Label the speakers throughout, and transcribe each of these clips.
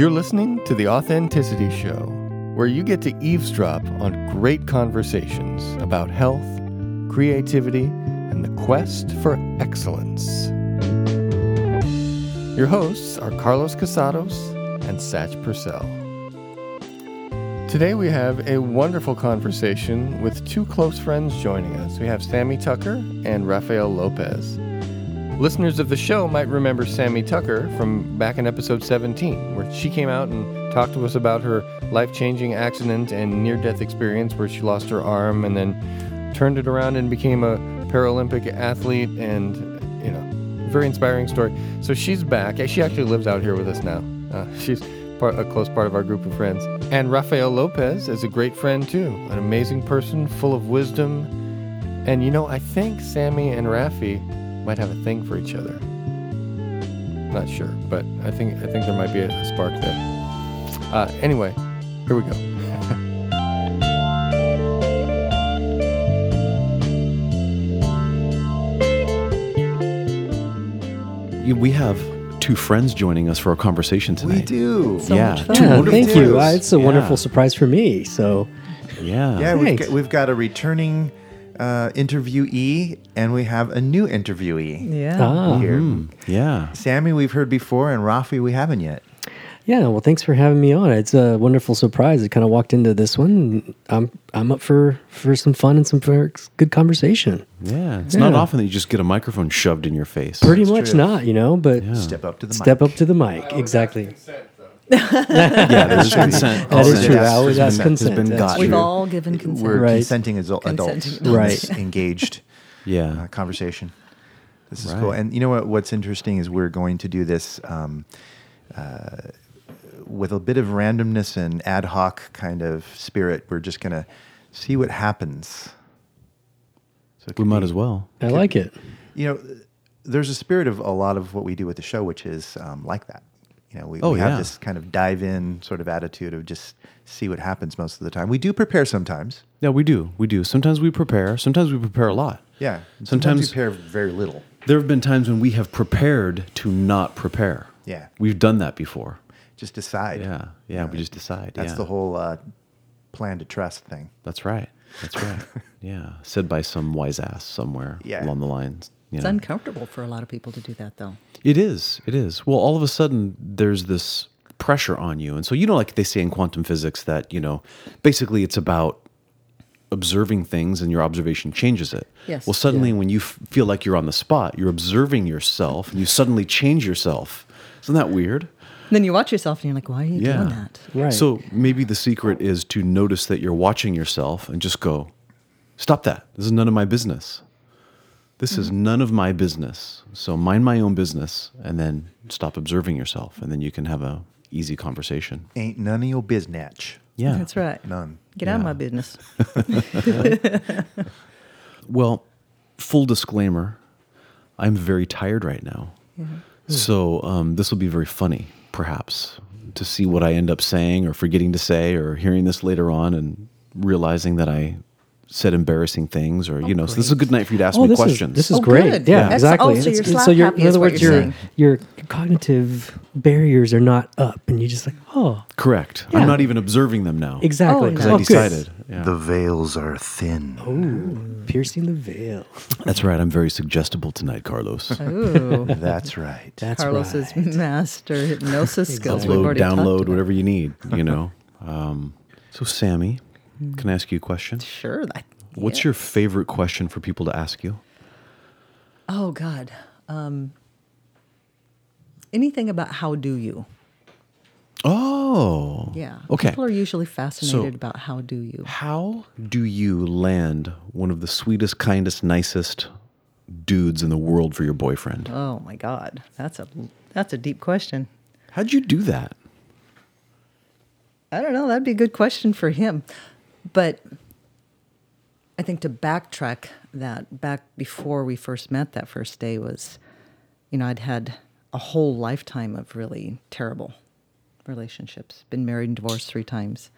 Speaker 1: You're listening to The Authenticity Show, where you get to eavesdrop on great conversations about health, creativity, and the quest for excellence. Your hosts are Carlos Casados and Satch Purcell. Today we have a wonderful conversation with two close friends joining us. We have Sammi Tucker and Rafael Lopez. Listeners of the show might remember Sammi Tucker from back in episode 17, where she came out and talked to us about her life changing accident and near death experience where she lost her arm and then turned it around and became a Paralympic athlete and, you know, very inspiring story. So she's back. She actually lives out here with us now. Uh, she's part, a close part of our group of friends. And Rafael Lopez is a great friend too, an amazing person, full of wisdom. And you know, I think Sammi and Rafi might have a thing for each other. Not sure, but I think I think there might be a, a spark there. Uh, anyway, here we go.
Speaker 2: We have two friends joining us for our conversation tonight.
Speaker 3: We do.
Speaker 4: So
Speaker 2: yeah,
Speaker 4: much fun.
Speaker 3: Yeah.
Speaker 4: Thank you. Uh, It's a
Speaker 2: Yeah.
Speaker 4: wonderful surprise for me. So
Speaker 2: Yeah.
Speaker 3: Yeah, we've got, we've got a returning uh, interviewee and we have a new interviewee
Speaker 5: Yeah.
Speaker 4: ah,
Speaker 3: here.
Speaker 2: Mm, yeah.
Speaker 3: Sammi, we've heard before, and Rafi, we haven't yet.
Speaker 4: yeah. Well, thanks for having me on. It's a wonderful surprise. I kind of walked into this one. I'm I'm up for for some fun and some for good conversation.
Speaker 2: Yeah. It's not often that you just get a microphone shoved in your face.
Speaker 4: Pretty
Speaker 3: That's
Speaker 4: much
Speaker 3: true.
Speaker 4: not, you know. But
Speaker 2: Yeah.
Speaker 3: Step up to the
Speaker 4: step
Speaker 3: mic.
Speaker 4: up to the mic. Exactly.
Speaker 2: Yeah, there's consent.
Speaker 4: That is
Speaker 3: Consent.
Speaker 4: true. I
Speaker 3: Yes,
Speaker 4: always ask
Speaker 3: been-
Speaker 4: consent.
Speaker 3: has been
Speaker 4: That's
Speaker 3: gotten.
Speaker 5: We've all given consent.
Speaker 3: We're
Speaker 4: Right.
Speaker 3: consenting as adults
Speaker 5: Consenting
Speaker 3: in
Speaker 4: adults.
Speaker 3: this engaged
Speaker 2: Yeah.
Speaker 3: uh, conversation. This is
Speaker 2: Right.
Speaker 3: cool. And you know what? What's interesting is we're going to do this um, uh, with a bit of randomness and ad hoc kind of spirit. We're just going to see what happens. So it
Speaker 2: We
Speaker 3: could
Speaker 2: might
Speaker 3: be-
Speaker 2: as well.
Speaker 4: I like it.
Speaker 3: you know, there's a spirit of a lot of what we do with the show, which is um, like that. You know, we,
Speaker 2: Oh,
Speaker 3: we have
Speaker 2: yeah.
Speaker 3: this kind of dive in sort of attitude of just see what happens most of the time. We do prepare sometimes.
Speaker 2: Yeah, we do. We do. Sometimes we prepare. Sometimes we prepare a lot.
Speaker 3: Yeah. and
Speaker 2: Sometimes-
Speaker 3: we prepare very little.
Speaker 2: There have been times when we have prepared to not prepare.
Speaker 3: Yeah.
Speaker 2: We've done that before.
Speaker 3: Just decide.
Speaker 2: Yeah. Yeah. We just decide.
Speaker 3: That's
Speaker 2: yeah.
Speaker 3: the whole uh, plan to trust thing.
Speaker 2: That's right. That's right. yeah. Said by some wise ass somewhere
Speaker 3: Yeah.
Speaker 2: along the lines. You
Speaker 5: It's
Speaker 2: know.
Speaker 5: uncomfortable for a lot of people to do that, though.
Speaker 2: It is. It is. Well, all of a sudden, there's this pressure on you. And so, you know, like they say in quantum physics, that, you know, basically it's about observing things and your observation changes it.
Speaker 5: Yes.
Speaker 2: Well, suddenly, when you f- feel like you're on the spot, you're observing yourself and you suddenly change yourself. Isn't that weird?
Speaker 5: And Then you watch yourself and you're like, why are you doing that?
Speaker 4: Right.
Speaker 2: So maybe the secret is to notice that you're watching yourself and just go, stop that. This is none of my business. This is none of my business. So mind my own business and then stop observing yourself. And then you can have a easy conversation.
Speaker 3: Ain't none of your biznatch.
Speaker 2: Yeah.
Speaker 5: That's right.
Speaker 3: None.
Speaker 5: Get out of my business.
Speaker 2: Well, full disclaimer, I'm very tired right now. So um, this will be very funny, perhaps, to see what I end up saying or forgetting to say or hearing this later on and realizing that I said embarrassing things or, you know, so this is a good night for you to ask me
Speaker 4: Oh, this
Speaker 2: questions.
Speaker 4: is this is
Speaker 5: Oh,
Speaker 4: great.
Speaker 5: good.
Speaker 4: Yeah,
Speaker 5: Yeah.
Speaker 4: exactly.
Speaker 5: Oh, so you're
Speaker 4: It's-
Speaker 5: slap
Speaker 4: you're-
Speaker 5: happy
Speaker 4: in other words, your your cognitive barriers are not up, and you just like, oh,
Speaker 2: Correct.
Speaker 4: Yeah.
Speaker 2: I'm not even observing them now.
Speaker 4: exactly.
Speaker 5: Oh,
Speaker 2: Because
Speaker 5: no.
Speaker 2: I
Speaker 5: Oh,
Speaker 2: decided. Yeah.
Speaker 3: The veils are thin.
Speaker 4: Ooh, piercing the veil.
Speaker 2: That's right. I'm very suggestible tonight, Carlos.
Speaker 5: Ooh.
Speaker 3: That's right.
Speaker 4: That's
Speaker 5: Carlos's
Speaker 4: right.
Speaker 5: master hypnosis skills. We've
Speaker 2: Upload, download, whatever you need, you know. Um, so, Sammi, can I ask you a question?
Speaker 5: Sure. I,
Speaker 2: What's
Speaker 5: yeah.
Speaker 2: your favorite question for people to ask you?
Speaker 5: Oh, God. Um, anything about how do you?
Speaker 2: Oh.
Speaker 5: Yeah.
Speaker 2: Okay.
Speaker 5: People are usually fascinated
Speaker 2: So-
Speaker 5: about how do you.
Speaker 2: How do you land one of the sweetest, kindest, nicest dudes in the world for your boyfriend?
Speaker 5: Oh my God, that's a that's a deep question.
Speaker 2: How'd you do that?
Speaker 5: I don't know. That'd be a good question for him, but I think to backtrack that back before we first met that first day was, you know, I'd had a whole lifetime of really terrible relationships. Been married and divorced three times.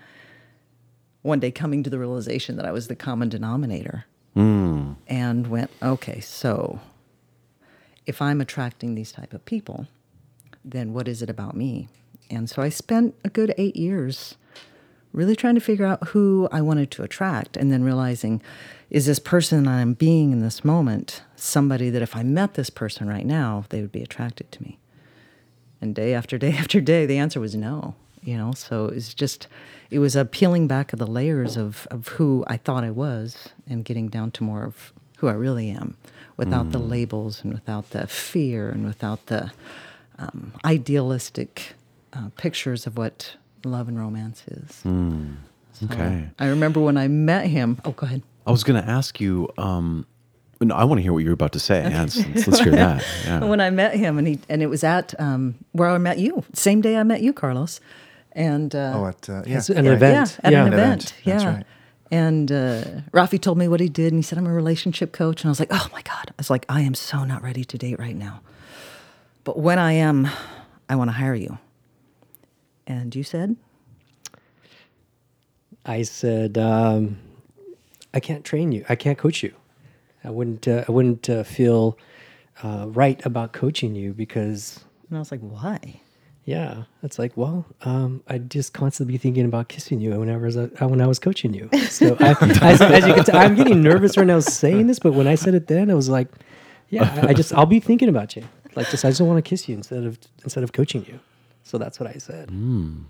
Speaker 5: One day, coming to the realization that I was the common denominator, hmm. and went, okay, so if I'm attracting these type of people, then what is it about me And so I spent a good eight years really trying to figure out who I wanted to attract and then realizing is this person I'm being in this moment somebody that if I met this person right now, they would be attracted to me? And day after day after day, the answer was no. You know, so it's just, it was a peeling back of the layers of, of who I thought I was and getting down to more of who I really am without the labels and without the fear and without the um, idealistic uh, pictures of what love and romance is. So
Speaker 2: Okay.
Speaker 5: I remember when I met him. Oh, go ahead.
Speaker 2: I was going to ask you. Um, no, I want to hear what you're about to say. Let's, let's hear that. Yeah.
Speaker 5: when I met him, and he and it was at um, where I met you, same day I met you, Carlos, and uh,
Speaker 3: Oh, at uh, yeah,
Speaker 4: It's an
Speaker 3: right.
Speaker 4: event.
Speaker 5: yeah, at
Speaker 4: Yeah.
Speaker 5: an
Speaker 3: An
Speaker 5: event,
Speaker 3: event,
Speaker 5: yeah.
Speaker 3: that's right.
Speaker 5: And uh, Rafi told me what he did, and he said, "I'm a relationship coach," and I was like, "Oh my god!" I was like, "I am so not ready to date right now, but when I am, I want to hire you." And you said,
Speaker 4: I said, um, I can't train you. I can't coach you. I wouldn't. Uh, I wouldn't uh, feel uh, right about coaching you because,
Speaker 5: and I was like, "Why?"
Speaker 4: yeah, it's like, well, um, I'd just constantly be thinking about kissing you whenever I uh, when I was coaching you. So, I, as, as you can tell, I'm getting nervous right now saying this, but when I said it then, I was like, yeah, I, I just, I'll be thinking about you. Like, just, I just want to kiss you instead of instead of coaching you. So that's what I said.
Speaker 5: And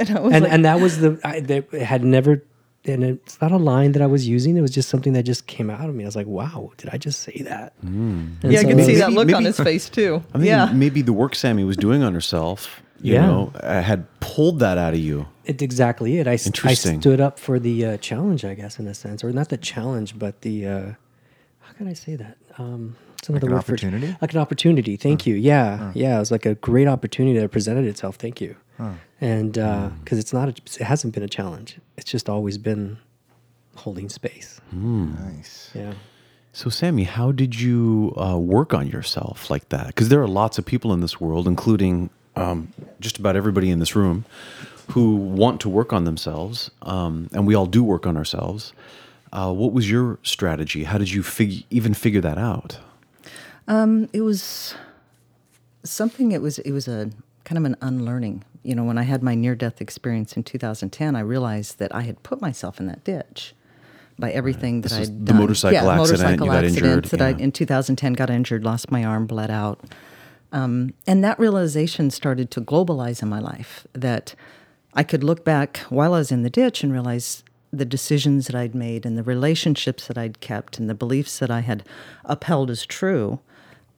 Speaker 5: I was
Speaker 4: and
Speaker 5: like,
Speaker 4: and that was the I that had never and it's not a line that I was using. It was just something that just came out of me. I was like, "Wow, did I just say that?" And
Speaker 5: yeah, I can see
Speaker 4: it's-
Speaker 5: that look on his face too.
Speaker 2: I think
Speaker 5: yeah,
Speaker 2: maybe the work Sammi was doing on herself, you
Speaker 4: Yeah.
Speaker 2: know, uh, had pulled that out of you.
Speaker 4: It's exactly it. I, s- I
Speaker 2: Interesting.
Speaker 4: stood up for the uh, challenge, I guess, in a sense, or not the challenge, but the uh, how can I say that? Um, it's another
Speaker 3: an
Speaker 4: word for
Speaker 3: opportunity?
Speaker 4: Like an opportunity. Thank you. Yeah, yeah. It was like a great opportunity that presented itself. Thank you. And because it's not, a, it hasn't been a challenge. It's just always been holding space.
Speaker 3: Nice.
Speaker 4: Yeah.
Speaker 2: So, Sammi, how did you uh, work on yourself like that? Because there are lots of people in this world, including um, just about everybody in this room, who want to work on themselves, um, and we all do work on ourselves. Uh, what was your strategy? How did you fig- even figure that out?
Speaker 5: It was something it was it was a kind of an unlearning. You know when i had my near death experience in 2010 i realized that i had put myself in that ditch by everything that i'd
Speaker 2: the motorcycle
Speaker 5: yeah,
Speaker 2: accident,
Speaker 5: motorcycle
Speaker 2: you got
Speaker 5: accidents
Speaker 2: injured,
Speaker 5: that i in 2010 got injured lost my arm bled out. Um, and that realization started to globalize in my life that I could look back while I was in the ditch and realize the decisions that I'd made and the relationships that I'd kept and the beliefs that I had upheld as true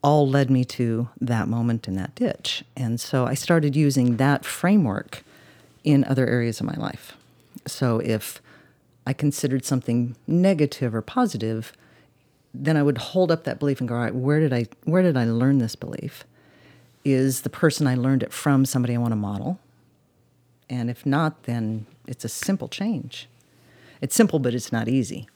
Speaker 5: all led me to that moment in that ditch. And so I started using that framework in other areas of my life. So if I considered something negative or positive, then I would hold up that belief and go, all right, where did I where did I learn this belief? Is the person I learned it from somebody I want to model? And if not, then it's a simple change. It's simple, but it's not easy.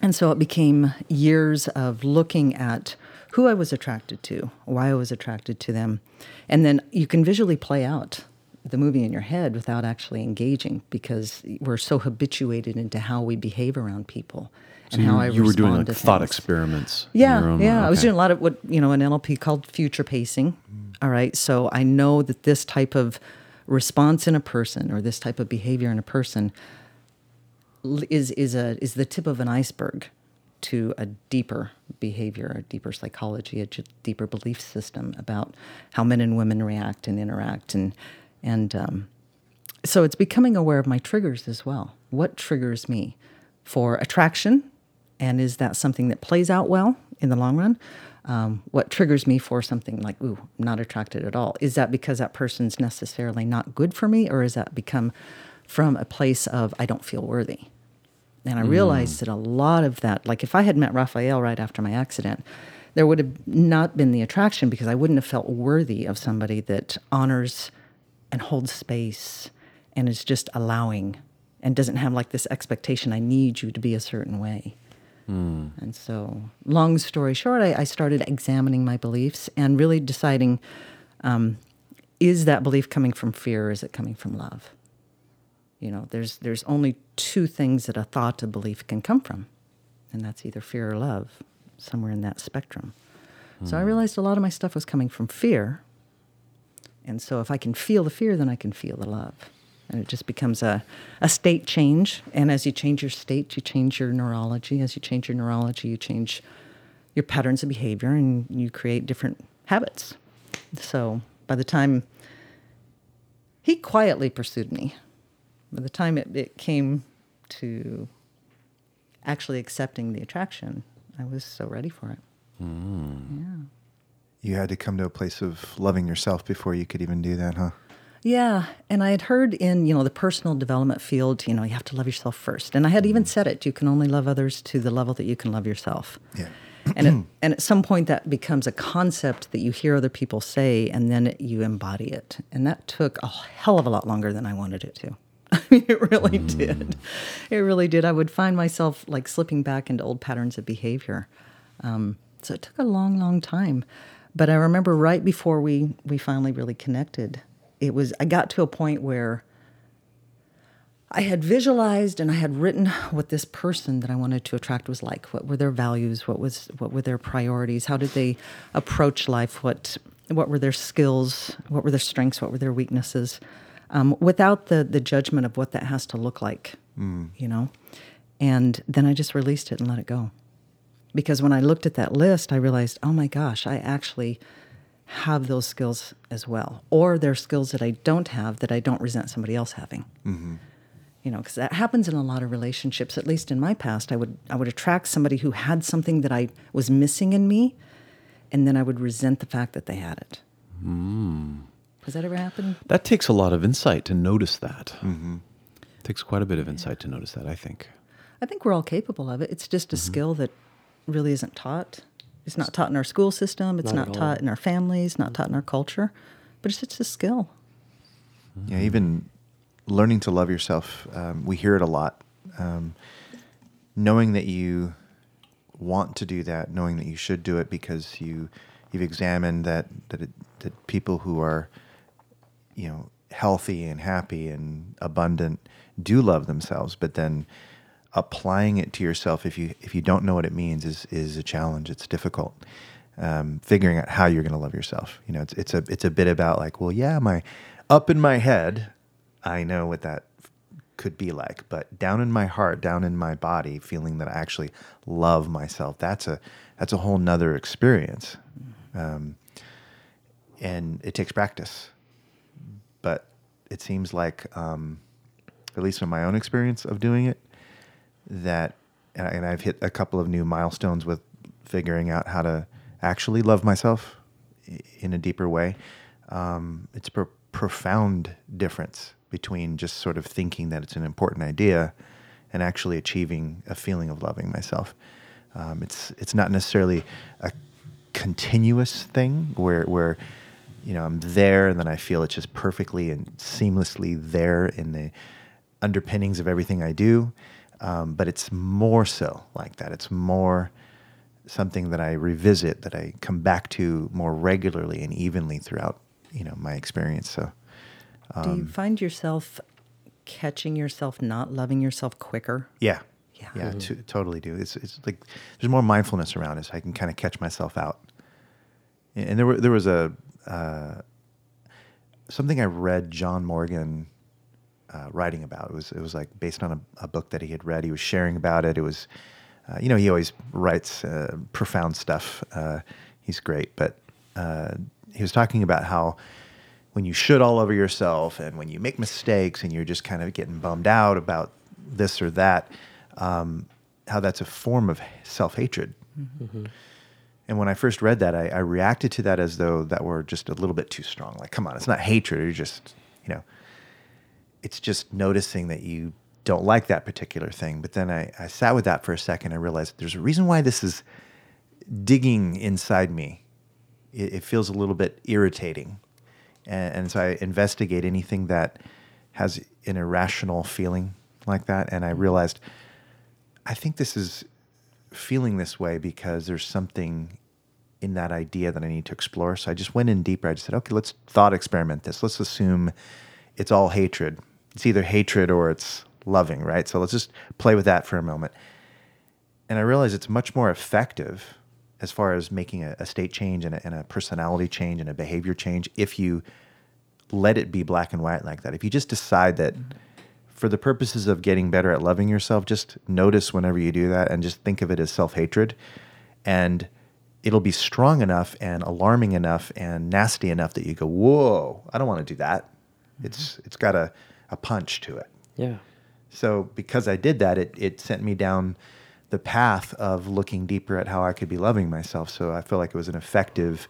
Speaker 5: And so it became years of looking at who I was attracted to, why I was attracted to them. And then you can visually play out the movie in your head without actually engaging because we're so habituated into how we behave around people and
Speaker 2: you,
Speaker 5: how I
Speaker 2: you were doing like
Speaker 5: to
Speaker 2: thought
Speaker 5: things.
Speaker 2: experiments.
Speaker 5: Yeah,
Speaker 2: own
Speaker 5: yeah.
Speaker 2: mind.
Speaker 5: I was doing a lot of what you know an NLP called future pacing. Mm. All right, so I know that this type of response in a person or this type of behavior in a person is is a is the tip of an iceberg to a deeper behavior, a deeper psychology, a deeper belief system about how men and women react and interact, and and um, so it's becoming aware of my triggers as well. What triggers me for attraction, and is that something that plays out well in the long run? Um, what triggers me for something like, ooh, I'm not attracted at all? Is that because that person's necessarily not good for me, or is that become from a place of I don't feel worthy? And I realized that a lot of that, like if I had met Rafael right after my accident, there would have not been the attraction because I wouldn't have felt worthy of somebody that honors and holds space and is just allowing and doesn't have like this expectation, I need you to be a certain way. And so, long story short, I, I started examining my beliefs and really deciding um, is that belief coming from fear or is it coming from love? You know, there's there's only two things that a thought, a belief can come from, and that's either fear or love, somewhere in that spectrum. So I hmm. realized a lot of my stuff was coming from fear, And so if I can feel the fear, then I can feel the love. And it just becomes a, a state change. And as you change your state, you change your neurology. As you change your neurology, you change your patterns of behavior and you create different habits. So by the time he quietly pursued me, by the time it, it came to actually accepting the attraction, I was so ready for it. Hmm. Yeah.
Speaker 3: You had to come to a place of loving yourself before you could even do that, huh?
Speaker 5: Yeah, and I had heard in you know the personal development field, you know, you have to love yourself first, and I had even hmm. said it: you can only love others to the level that you can love yourself.
Speaker 3: Yeah.
Speaker 5: and it, and at some point that becomes a concept that you hear other people say, and then it, you embody it, and that took a hell of a lot longer than I wanted it to. I mean, it really did. It really did. I would find myself like slipping back into old patterns of behavior. Um, so it took a long, long time. But I remember right before we we finally really connected, it was I got to a point where I had visualized and I had written what this person that I wanted to attract was like. What were their values? What was what were their priorities? How did they approach life? What what were their skills? What were their strengths? What were their weaknesses? Um, without the the judgment of what that has to look like, mm. you know. And then I just released it and let it go, because when I looked at that list, I realized, oh my gosh, I actually have those skills as well, or they're skills that I don't have that I don't resent somebody else having. Mm-hmm. You know because that happens in a lot of relationships at least in my past. I would i would attract somebody who had something that i was missing in me and then i would resent the fact that they had it hmm. Has that ever happened?
Speaker 2: That takes a lot of insight to notice that. It takes quite a bit of insight to notice that, I think.
Speaker 5: i think we're all capable of it. It's just a skill that really isn't taught. It's not taught in our school system. It's
Speaker 4: Not
Speaker 5: not,
Speaker 4: at all.
Speaker 5: taught in our families not taught in our culture. But it's just a skill.
Speaker 3: Yeah, even learning to love yourself, um, we hear it a lot. Um, knowing that you want to do that, knowing that you should do it because you you've examined that that, it, that people who are you know healthy and happy and abundant do love themselves, but then applying it to yourself if you if you don't know what it means is is a challenge. It's difficult. Um, figuring out how you're going to love yourself. You know, it's it's a it's a bit about like, well, yeah, my up in my head, I know what that could be like, but down in my heart, down in my body, feeling that I actually love myself. That's a that's a whole nother experience, um, and it takes practice. It seems like, um, at least from my own experience of doing it, that and I've hit a couple of new milestones with figuring out how to actually love myself in a deeper way. Um, it's a pro- profound difference between just sort of thinking that it's an important idea and actually achieving a feeling of loving myself. Um, it's it's not necessarily a continuous thing where where you know I'm there and then I feel it's just perfectly and seamlessly there in the underpinnings of everything I do. Um, but it's more so like that. It's more something that I revisit, that I come back to more regularly and evenly throughout, you know, my experience. So,
Speaker 5: do
Speaker 3: Um,
Speaker 5: you find yourself catching yourself not loving yourself quicker
Speaker 3: yeah,
Speaker 5: Yeah.
Speaker 3: yeah, to, totally do. It's it's like there's more mindfulness around it. So I can kind of catch myself out. And and there were there was a uh, something I read John Morgan uh, writing about. It was it was like based on a, a book that he had read. He was sharing about it. It was, uh, you know, he always writes uh, profound stuff. Uh, he's great, but uh, he was talking about how when you should all over yourself and when you make mistakes and you're just kind of getting bummed out about this or that, um, how that's a form of self hatred. And when I first read that, I, I reacted to that as though that were just a little bit too strong. Like, come on, it's not hatred. You're just, you know, it's just noticing that you don't like that particular thing. But then I, I sat with that for a second. I realized there's a reason why this is digging inside me. It, it feels a little bit irritating. And, and so I investigate anything that has an irrational feeling like that. And I realized I think this is feeling this way because there's something in that idea that I need to explore. So I just went in deeper. I just said, okay, let's thought experiment this. Let's assume it's all hatred. It's either hatred or it's loving, right? So let's just play with that for a moment. And I realized it's much more effective as far as making a, a state change and a, and a personality change and a behavior change if you let it be black and white like that. If you just decide that mm-hmm. For the purposes of getting better at loving yourself, just notice whenever you do that and just think of it as self hatred. And it'll be strong enough and alarming enough and nasty enough that you go, whoa, I don't want to do that. It's, it's got a, a punch to it.
Speaker 4: Yeah.
Speaker 3: So because I did that, it, it sent me down the path of looking deeper at how I could be loving myself. So I feel like it was an effective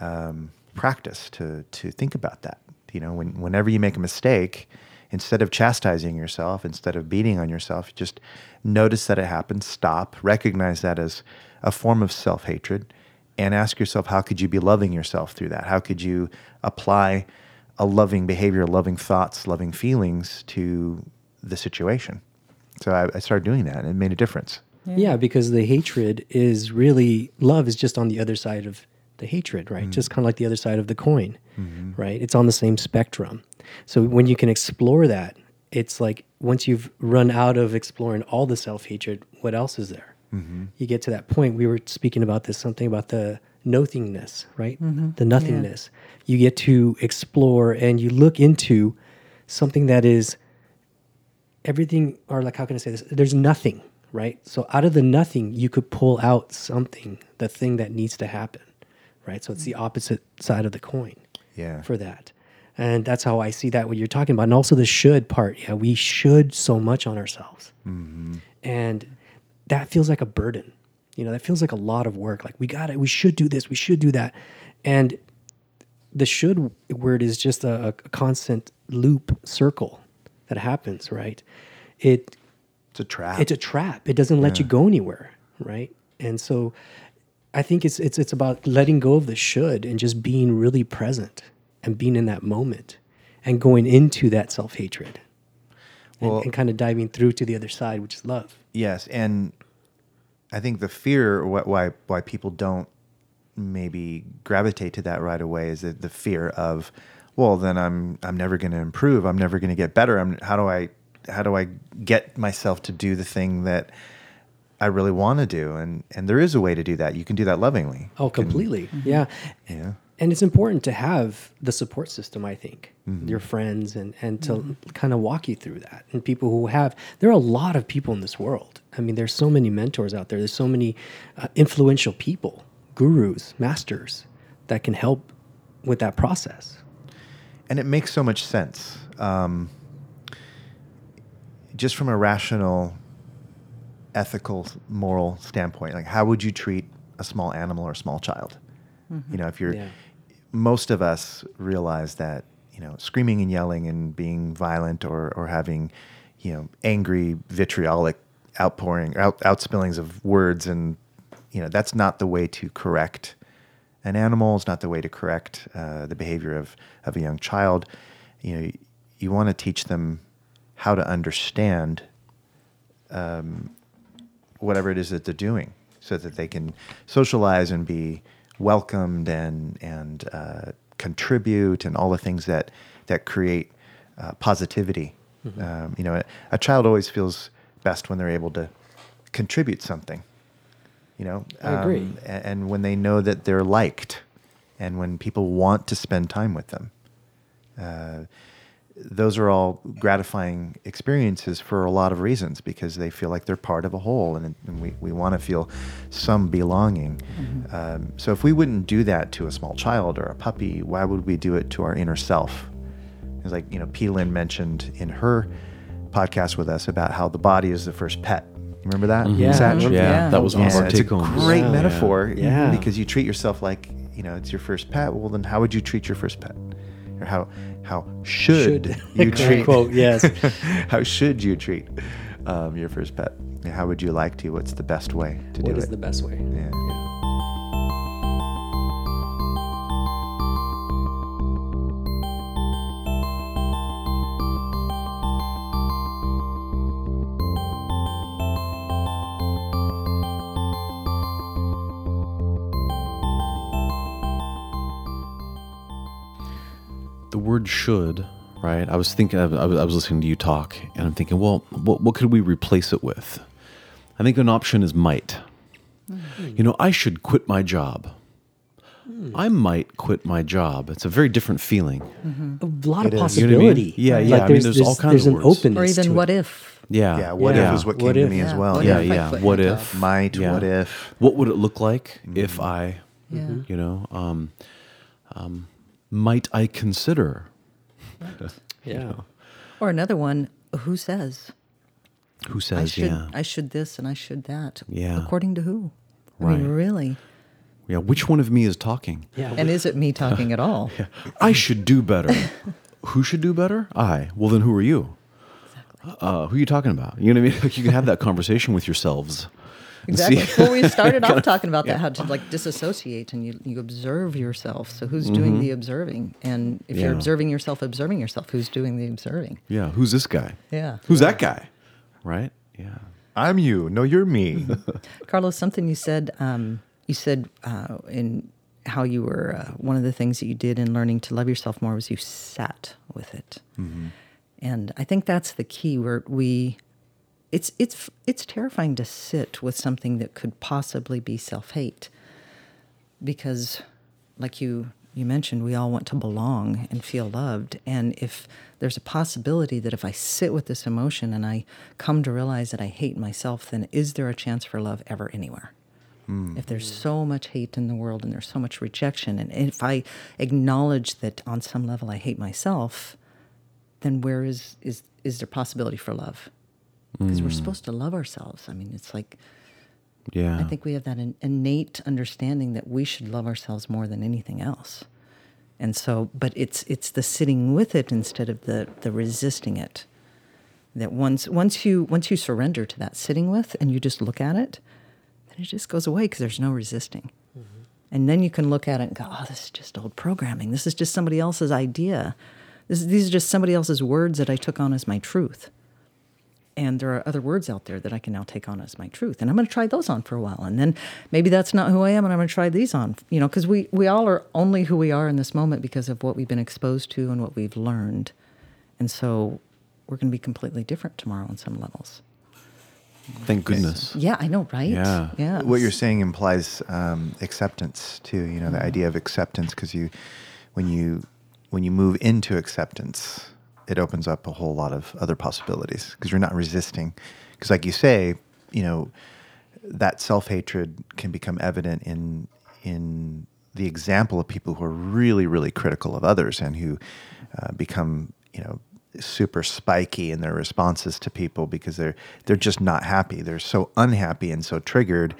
Speaker 3: um, practice to to think about that. You know, when, whenever you make a mistake, instead of chastising yourself, instead of beating on yourself, just notice that it happens, stop, recognize that as a form of self hatred, and ask yourself, how could you be loving yourself through that? How could you apply a loving behavior, loving thoughts, loving feelings to the situation? So I, I started doing that, and it made a difference.
Speaker 4: Yeah. because the hatred is really love is just on the other side of the hatred, right? Mm. Just kind of like the other side of the coin, mm-hmm. right? It's on the same spectrum. So when you can explore that, it's like once you've run out of exploring all the self hatred, what else is there? Mm-hmm. You get to that point. We were speaking about this, something about the nothingness, right? Mm-hmm. The nothingness. You get to explore and you look into something that is everything or like how can i say this there's nothing right so out of the nothing you could pull out something the thing that needs to happen right? So it's the mm. opposite side of the coin
Speaker 3: Yeah.
Speaker 4: for that. And that's how i see that what you're talking about. And also the should part. Yeah we should so much on ourselves. Mm-hmm. And that feels like a burden. You know that feels like a lot of work. Like we got it. We should do this. We should do that. And the should word is just a, a constant loop circle that happens right? It
Speaker 3: It's a trap.
Speaker 4: it's a trap. It doesn't let you go anywhere right? And so i think it's it's it's about letting go of the should and just being really present and being in that moment and going into that self-hatred and,
Speaker 3: Well-
Speaker 4: and kind of diving through to the other side which is love
Speaker 3: Yes, and I think the fear why why people don't maybe gravitate to that right away is that the fear of, well, then I'm I'm never going to improve. I'm never going to get better. I'm how do I how do I get myself to do the thing that I really want to do? And and there is a way to do that. You can do that lovingly.
Speaker 4: Oh, completely. Yeah.
Speaker 3: Yeah.
Speaker 4: And it's important to have the support system, I think, your friends and, and to kind of walk you through that. And people who have, there are a lot of people in this world. I mean, there's so many mentors out there, there's so many uh, influential people, gurus, masters that can help with that process.
Speaker 3: and it makes so much sense. Um, just from a rational, ethical, moral standpoint, like how would you treat a small animal or a small child? You know, if you're,
Speaker 4: Yeah.
Speaker 3: most of us realize that you know, screaming and yelling and being violent or or having, you know, angry, vitriolic outpouring, out outspillings of words, and you know, that's not the way to correct an animal. It's not the way to correct uh, the behavior of of a young child. You know, you want to teach them how to understand um, whatever it is that they're doing, so that they can socialize and be welcomed and and uh, contribute and all the things that that create uh, positivity. Um, you know, a, a child always feels best when they're able to contribute something. You know,
Speaker 4: I agree.
Speaker 3: Um, a- and when they know that they're liked, and when people want to spend time with them. Uh, those are all gratifying experiences for a lot of reasons because they feel like they're part of a whole and, and we, we want to feel some belonging. Um, so if we wouldn't do that to a small child or a puppy, why would we do it to our inner self? It's like, you know, P. Lynn mentioned in her podcast with us about how the body is the first pet. Remember that?
Speaker 4: Yeah, I
Speaker 3: Satch?
Speaker 2: Yeah,
Speaker 5: Yeah.
Speaker 2: that was one of
Speaker 3: Yeah,
Speaker 2: our
Speaker 3: it's a
Speaker 2: take homes.
Speaker 3: great
Speaker 4: Yeah.
Speaker 3: metaphor.
Speaker 4: Yeah.
Speaker 3: Because you treat yourself like, you know, it's your first pet. Well, then how would you treat your first pet? Or how how should, you treat
Speaker 4: quote, yes.
Speaker 3: how should you treat um, your first pet? How would you like to? What's the best way to
Speaker 4: What
Speaker 3: do
Speaker 4: is
Speaker 3: it?
Speaker 4: the best way?
Speaker 3: yeah.
Speaker 2: the word should, right? I was thinking, I was, listening to you talk, and I'm thinking, well, what, what could we replace it with? I think an option is might. You know, I should quit my job. I might quit my job. It's a very different feeling.
Speaker 4: A lot
Speaker 3: It
Speaker 4: of
Speaker 3: is. You know
Speaker 2: I mean?
Speaker 4: possibility.
Speaker 2: Yeah,
Speaker 4: Like,
Speaker 2: yeah. I mean, there's all kinds
Speaker 4: there's
Speaker 2: of
Speaker 4: an
Speaker 2: words.
Speaker 4: openness
Speaker 5: or even
Speaker 4: to
Speaker 5: what
Speaker 4: it.
Speaker 5: if?
Speaker 2: Yeah.
Speaker 3: Yeah, what
Speaker 4: Yeah.
Speaker 3: if is what came
Speaker 4: What
Speaker 3: to
Speaker 4: if?
Speaker 3: me as
Speaker 5: Yeah,
Speaker 3: well.
Speaker 5: what
Speaker 2: Yeah,
Speaker 5: if
Speaker 2: yeah. What if?
Speaker 3: Might,
Speaker 2: Yeah.
Speaker 3: what if?
Speaker 2: What would it look like if I,
Speaker 5: Yeah.
Speaker 2: you know, um, um, might I consider?
Speaker 4: Yeah.
Speaker 5: Or another one, who says?
Speaker 2: Who
Speaker 5: I
Speaker 2: says,
Speaker 5: should
Speaker 2: yeah,
Speaker 5: I should this and I should that.
Speaker 2: Yeah.
Speaker 5: According to who? I mean,
Speaker 2: Right.
Speaker 5: really?
Speaker 2: yeah? Which one of me is talking?
Speaker 4: Yeah.
Speaker 5: And is it me talking at all? yeah.
Speaker 2: I should do better. who should do better? I. Well, then who are you? Uh, who are you talking about? You know what I mean? Like you can have that conversation with yourselves. And see-
Speaker 5: Exactly. well, we started off talking about that, how to like disassociate and you, you observe yourself. So who's doing the observing? And if you're
Speaker 2: Mm-hmm.
Speaker 5: Observing yourself, observing yourself, who's doing the observing?
Speaker 2: yeah. Who's this guy?
Speaker 5: Yeah.
Speaker 2: Who's that guy? Right? Yeah.
Speaker 3: I'm you. No, you're me.
Speaker 5: Carlos, something you said, um, you said uh, in how you were, uh, one of the things that you did in learning to love yourself more was you sat with it. And I think that's the key where we, it's, it's, it's terrifying to sit with something that could possibly be self hate. Because, like you, you mentioned, we all want to belong and feel loved. And if there's a possibility that if I sit with this emotion and I come to realize that I hate myself, then is there a chance for love ever anywhere? Hmm. If there's so much hate in the world and there's so much rejection, and if I acknowledge that on some level I hate myself, then where is is is there possibility for love? Because we're mm. supposed to love ourselves. I mean, it's like
Speaker 2: Yeah.
Speaker 5: I think we have that in, innate understanding that we should love ourselves more than anything else. And so, but it's it's the sitting with it instead of the the resisting it. That once once you once you surrender to that sitting with and you just look at it, then it just goes away because there's no resisting. Mm-hmm. And then you can look at it and go, "Oh, this is just old programming. This is just somebody else's idea. This, these are just somebody else's words that I took on as my truth." And there are other words out there that I can now take on as my truth, and I'm going to try those on for a while, and then maybe that's not who I am, and I'm going to try these on, you know, because we we all are only who we are in this moment because of what we've been exposed to and what we've learned, and so we're going to be completely different tomorrow on some levels.
Speaker 2: Thank goodness.
Speaker 5: Yeah, I know, right?
Speaker 2: Yeah.
Speaker 5: yeah.
Speaker 3: what you're saying implies um, acceptance too. You know, the idea of acceptance because you, when you, when you move into acceptance, it opens up a whole lot of other possibilities because you're not resisting. Because, like you say, you know, that self hatred can become evident in in the example of people who are really, really critical of others and who uh, become, you know, super spiky in their responses to people because they're they're just not happy. They're so unhappy and so triggered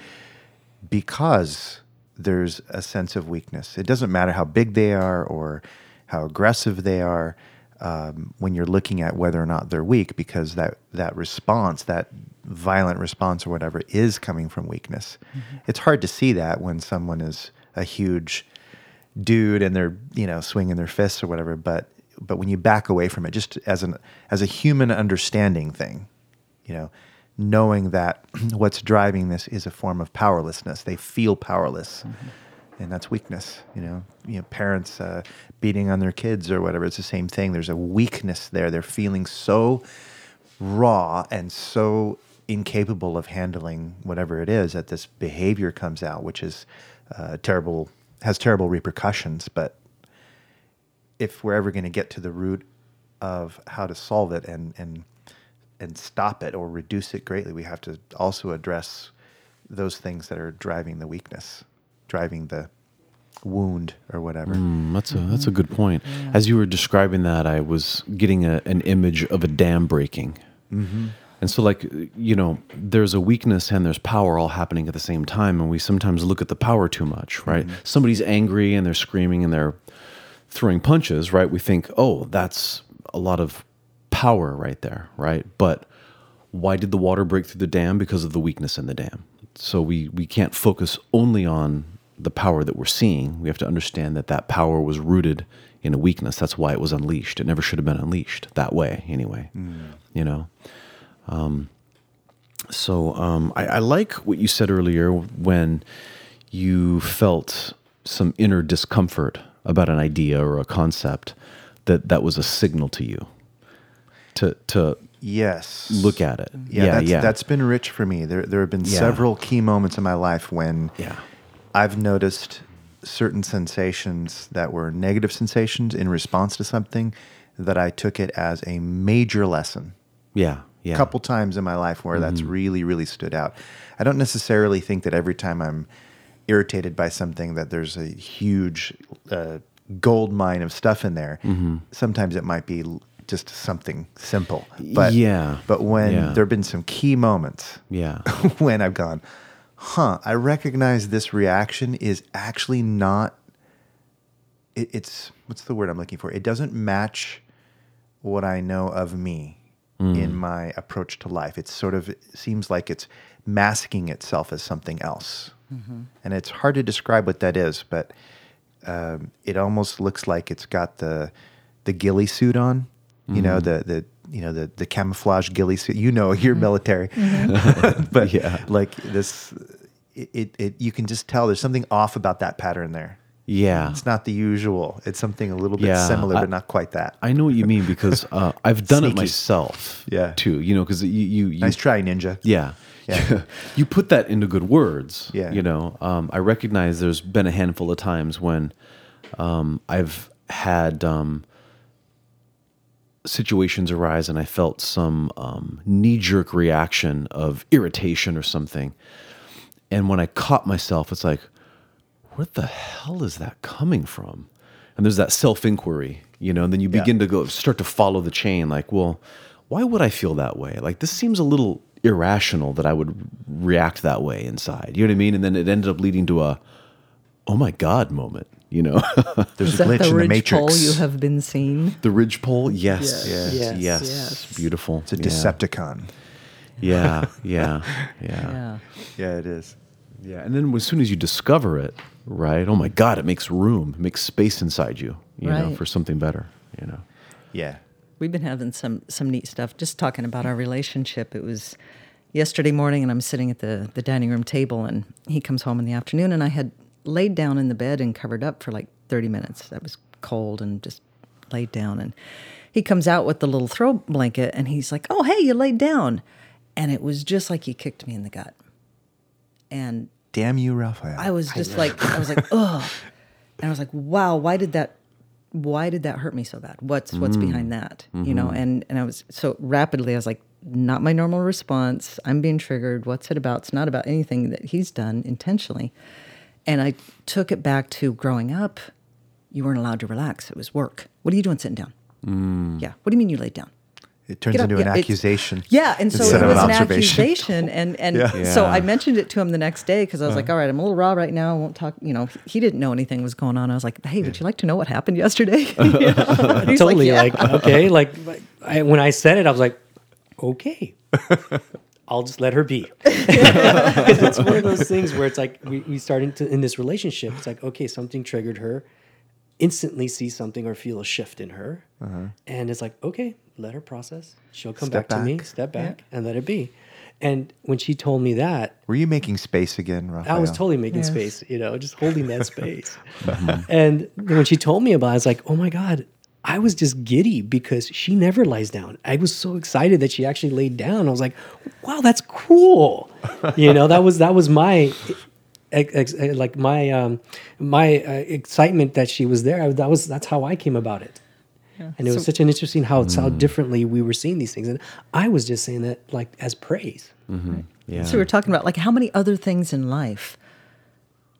Speaker 3: because there's a sense of weakness. It doesn't matter how big they are or how aggressive they are um, when you're looking at whether or not they're weak, because that that response, that violent response or whatever, is coming from weakness. It's hard to see that when someone is a huge dude and they're you know swinging their fists or whatever, but but when you back away from it, just as an as a human understanding thing, you know, knowing that what's driving this is a form of powerlessness. They feel powerless, and that's weakness. You know, you know, parents uh, beating on their kids or whatever. It's the same thing. There's a weakness there. They're feeling so raw and so incapable of handling whatever it is that this behavior comes out, which is uh, terrible, has terrible repercussions. But if we're ever going to get to the root of how to solve it and and and stop it or reduce it greatly, we have to also address those things that are driving the weakness, driving the wound or whatever.
Speaker 2: Mm, that's a that's a good point. As you were describing that, I was getting a, an image of a dam breaking. And so, like you know, there's a weakness and there's power all happening at the same time, and we sometimes look at the power too much, right? Somebody's angry and they're screaming and they're throwing punches, right? We think, oh, that's a lot of power right there, right? But why did the water break through the dam? Because of the weakness in the dam. So we we can't focus only on the power that we're seeing. We have to understand that that power was rooted in a weakness. That's why it was unleashed. It never should have been unleashed that way, anyway. You know. Um, so um, I, I like what you said earlier when you felt some inner discomfort about an idea or a concept that that was a signal to you to to
Speaker 3: Yes.
Speaker 2: look at it.
Speaker 3: Yeah,
Speaker 2: yeah,
Speaker 3: that's,
Speaker 2: yeah.
Speaker 3: that's been rich for me. There, there have been
Speaker 2: Yeah.
Speaker 3: several key moments in my life when
Speaker 2: Yeah.
Speaker 3: I've noticed certain sensations that were negative sensations in response to something that I took it as a major lesson.
Speaker 2: Yeah. Yeah.
Speaker 3: A couple times in my life where that's really, really stood out. I don't necessarily think that every time I'm irritated by something that there's a huge uh, gold mine of stuff in there. Sometimes it might be just something simple. But
Speaker 2: Yeah.
Speaker 3: But when
Speaker 2: Yeah.
Speaker 3: there have been some key moments
Speaker 2: Yeah.
Speaker 3: when I've gone, huh, I recognize this reaction is actually not, it, it's, what's the word I'm looking for? It doesn't match what I know of me hmm. in my approach to life. It sort of, it seems like it's masking itself as something else. Mm-hmm. And it's hard to describe what that is, but um, it almost looks like it's got the, the ghillie suit on, you know, hmm. the, the, you know, the, the camouflage ghillie suit, you know, you're military, but
Speaker 2: Yeah.
Speaker 3: like this, it, it, it, you can just tell there's something off about that pattern there.
Speaker 2: Yeah.
Speaker 3: It's not the usual. It's something a little bit
Speaker 2: Yeah,
Speaker 3: similar,
Speaker 2: I-
Speaker 3: but not quite that.
Speaker 2: I know what you mean because uh, I've done it myself.
Speaker 3: Yeah.
Speaker 2: Too. You know, because you, you, you
Speaker 3: nice try, Ninja.
Speaker 2: Yeah.
Speaker 3: Yeah.
Speaker 2: you put that into good words.
Speaker 3: Yeah.
Speaker 2: You know, um, I recognize there's been a handful of times when um, I've had um, situations arise and I felt some um, knee jerk reaction of irritation or something. And when I caught myself, it's like, where the hell is that coming from? And there's that self inquiry, you know, and then you
Speaker 3: Yeah.
Speaker 2: begin to go start to follow the chain like, well, why would I feel that way? Like, this seems a little irrational that I would react that way inside. You know what I mean? And then it ended up leading to a, oh my God moment, you know?
Speaker 3: There's
Speaker 5: Is
Speaker 3: a
Speaker 5: that
Speaker 3: glitch
Speaker 5: the
Speaker 3: in the
Speaker 5: ridge
Speaker 3: matrix.
Speaker 5: pole you have been seeing?
Speaker 2: the ridge pole, yes.
Speaker 3: Yes.
Speaker 2: Yes.
Speaker 4: Yes.
Speaker 5: Yes.
Speaker 2: Beautiful.
Speaker 3: It's a Decepticon.
Speaker 2: Yeah. Yeah. Yeah.
Speaker 5: Yeah.
Speaker 3: Yeah, it is.
Speaker 2: Yeah, and then as soon as you discover it, right? Oh my God, it makes room, it makes space inside you, you know, for something better, you know.
Speaker 3: Yeah.
Speaker 5: We've been having some some neat stuff. Just talking about our relationship. It was yesterday morning, and I'm sitting at the the dining room table, and he comes home in the afternoon, and I had laid down in the bed and covered up for like 30 minutes. I was cold and just laid down, and he comes out with the little throw blanket, and he's like, "Oh, hey, you laid down," and it was just like he kicked me in the gut, and
Speaker 3: Damn you, Rafael.
Speaker 5: I was just like, I was like, ugh. And I was like, wow, why did that, why did that hurt me so bad? What's, what's mm. behind that? You mm-hmm. know? And, and I was so rapidly, I was like, not my normal response. I'm being triggered. What's it about? It's not about anything that he's done intentionally. And I took it back to growing up. You weren't allowed to relax. It was work. What are you doing sitting down? Mm. Yeah. What do you mean you laid down?
Speaker 3: it turns
Speaker 5: Get up.
Speaker 3: into an
Speaker 5: Yeah, it's-
Speaker 3: accusation.
Speaker 5: Yeah, and so it was
Speaker 3: an
Speaker 5: an accusation, and and
Speaker 3: Yeah.
Speaker 5: so I mentioned it to him the next day because I was like, "All right, I'm a little raw right now. I won't talk." You know, he didn't know anything was going on. I was like, "Hey, would you like to know what happened yesterday?" You know? And he's
Speaker 4: totally
Speaker 5: "Yeah."
Speaker 4: like, okay like like, I, when i said it i was like okay i'll just let her be. it's one of those things where it's like we, we start into in this relationship it's like okay something triggered her instantly see something or feel a shift in her uh-huh. and it's like okay let her process she'll come
Speaker 3: Step
Speaker 4: back, to me step back and let it be and when she told me that
Speaker 3: Were you making space again, Rafael?
Speaker 4: I was totally making
Speaker 5: Yes.
Speaker 4: space, you know, just holding that space. Uh-huh. and when she told me about it, I was like, oh my God, I was just giddy because she never lies down. I was so excited that she actually laid down. I was like, wow, that's cool. you know, that was that was my ex- ex- like my um my uh, excitement that she was there. I, that was that's how I came about it. And it was such an interesting how how differently we were seeing these things, and I was just saying that like as praise.
Speaker 2: Yeah.
Speaker 5: So we were talking about like how many other things in life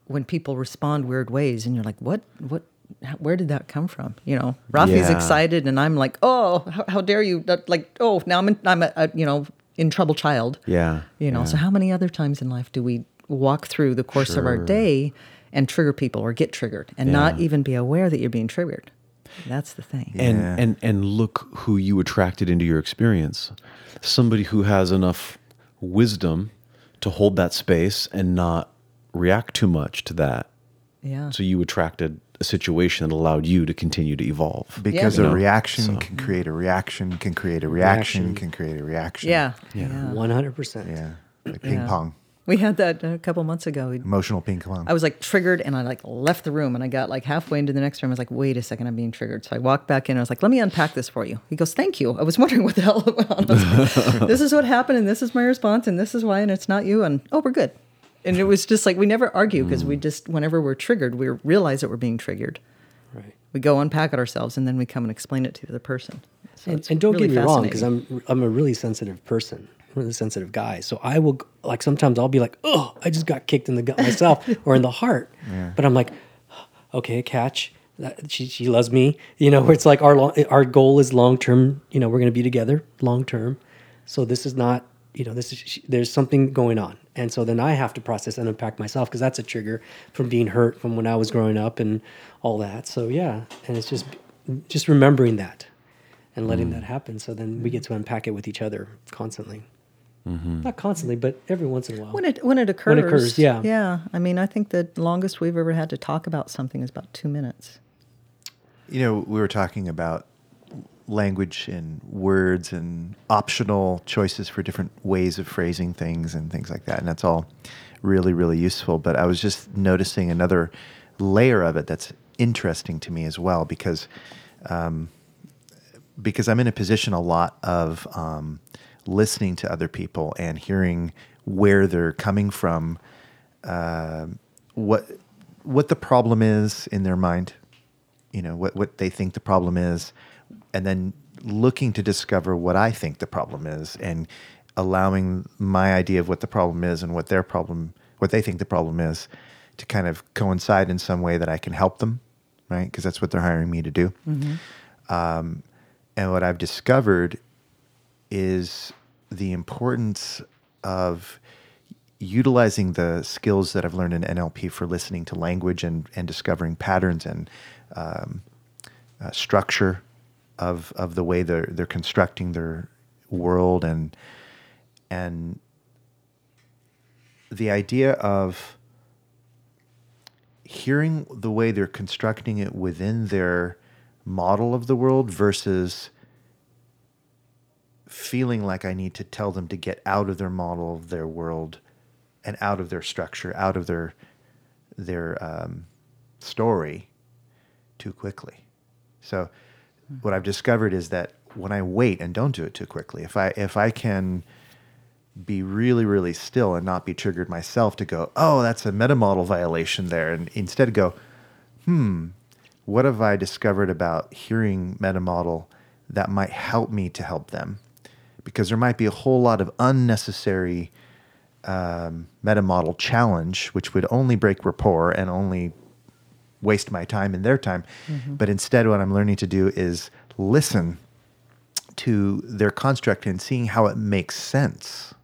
Speaker 5: when people respond weird ways, and you're like, "What? What? How- Where did that come from?" You know, Rafi's
Speaker 2: Yeah.
Speaker 5: excited, and I'm like, "Oh, how, how dare you!" Like, oh, now I'm in, I'm a, a you know in trouble child.
Speaker 2: Yeah,
Speaker 5: You know,
Speaker 2: yeah.
Speaker 5: so how many other times in life do we walk through the course of our day and trigger people or get triggered and not even be aware that you're being triggered? That's the thing.
Speaker 2: and
Speaker 3: Yeah.
Speaker 2: and and look who you attracted into your experience somebody who has enough wisdom to hold that space and not react too much to that
Speaker 5: yeah.
Speaker 2: so you attracted a situation that allowed you to continue to evolve
Speaker 3: Because
Speaker 5: Yeah.
Speaker 3: a
Speaker 2: You know,
Speaker 3: reaction
Speaker 2: so-
Speaker 3: can create a reaction, can create a reaction,
Speaker 4: Reaction.
Speaker 3: can create a reaction.
Speaker 5: yeah.
Speaker 2: Yeah.
Speaker 4: One hundred percent.
Speaker 3: Yeah. Like ping
Speaker 5: Yeah.
Speaker 3: pong,
Speaker 5: We had that a couple months ago. We-
Speaker 3: emotional ping pong.
Speaker 5: I was like triggered and I like left the room and I got like halfway into the next room. I was like, wait a second, I'm being triggered. So I walked back in and I was like, let me unpack this for you. He goes, thank you. I was wondering what the hell went on. Like, this is what happened and this is my response and this is why and it's not you. And oh, we're good. And it was just like we never argue because we mm. just whenever we're triggered, we realize that we're being triggered.
Speaker 4: Right.
Speaker 5: We go unpack it ourselves, and then we come and explain it to the other person. So
Speaker 4: and, and don't
Speaker 5: really
Speaker 4: get me wrong, because. I'm I'm a really sensitive person, really sensitive guy. So I will like sometimes I'll be like, oh, I just got kicked in the gut myself or in the heart, but I'm like, okay, catch. That, she she loves me, you know. Where it's like our lo- our goal is long term. You know, we're going to be together long term. So this is not, you know, this is she, there's something going on, and so then I have to process and unpack myself because that's a trigger from being hurt from when I was growing up and all that. So yeah, and it's just just remembering that and letting that mm. happen. So then we get to unpack it with each other constantly. Mm-hmm. Not constantly, but every once in a while.
Speaker 5: when it when it occurs,
Speaker 4: When it occurs, yeah.
Speaker 5: yeah. I mean, I think the longest we've ever had to talk about something is about two minutes.
Speaker 3: You know, we were talking about language and words and optional choices for different ways of phrasing things and things like that. And that's all really, really useful. But I was just noticing another layer of it that's interesting to me as well because um, because I'm in a position a lot of um, listening to other people and hearing where they're coming from, um what what the problem is in their mind, you know, what what they think the problem is, and then looking to discover what I think the problem is, and allowing my idea of what the problem is and what their problem, what they think the problem is, to kind of coincide in some way that I can help them, right? Because that's what they're hiring me to do. Um, and what I've discovered is the importance of utilizing the skills that I've learned in NLP for listening to language and, and discovering patterns and um, uh, structure of of the way they're they're constructing their world and and the idea of hearing the way they're constructing it within their model of the world versus feeling like I need to tell them to get out of their model of their world and out of their structure, out of their their um, story too quickly. So what I've discovered is that when I wait and don't do it too quickly, if I if I can be really really still and not be triggered myself to go, oh, that's a meta model violation there, and instead go, hmm, what have I discovered about hearing meta model that might help me to help them? Because there might be a whole lot of unnecessary um, meta model challenge, which would only break rapport and only waste my time and their time. But instead, what I'm learning to do is listen to their construct and seeing how it makes sense,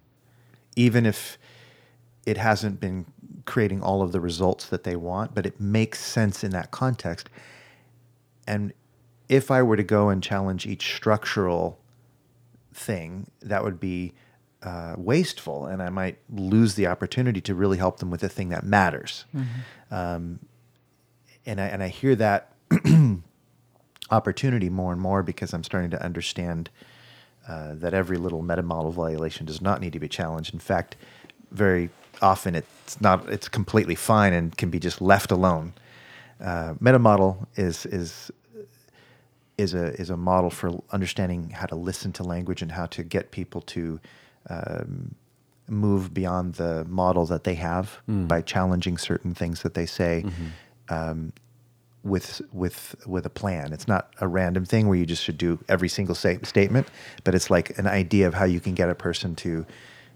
Speaker 3: even if it hasn't been creating all of the results that they want, but it makes sense in that context. And if I were to go and challenge each structural thing, that would be uh, wasteful, and I might lose the opportunity to really help them with the thing that matters. Um, and I and I hear that opportunity more and more because I'm starting to understand uh, that every little meta model violation does not need to be challenged. In fact, very often it's not. It's completely fine and can be just left alone. Uh, meta model is is is a is a model for understanding how to listen to language and how to get people to um, move beyond the model that they have by challenging certain things that they say um, with with with a plan. It's not a random thing where you just should do every single say, statement, but it's like an idea of how you can get a person to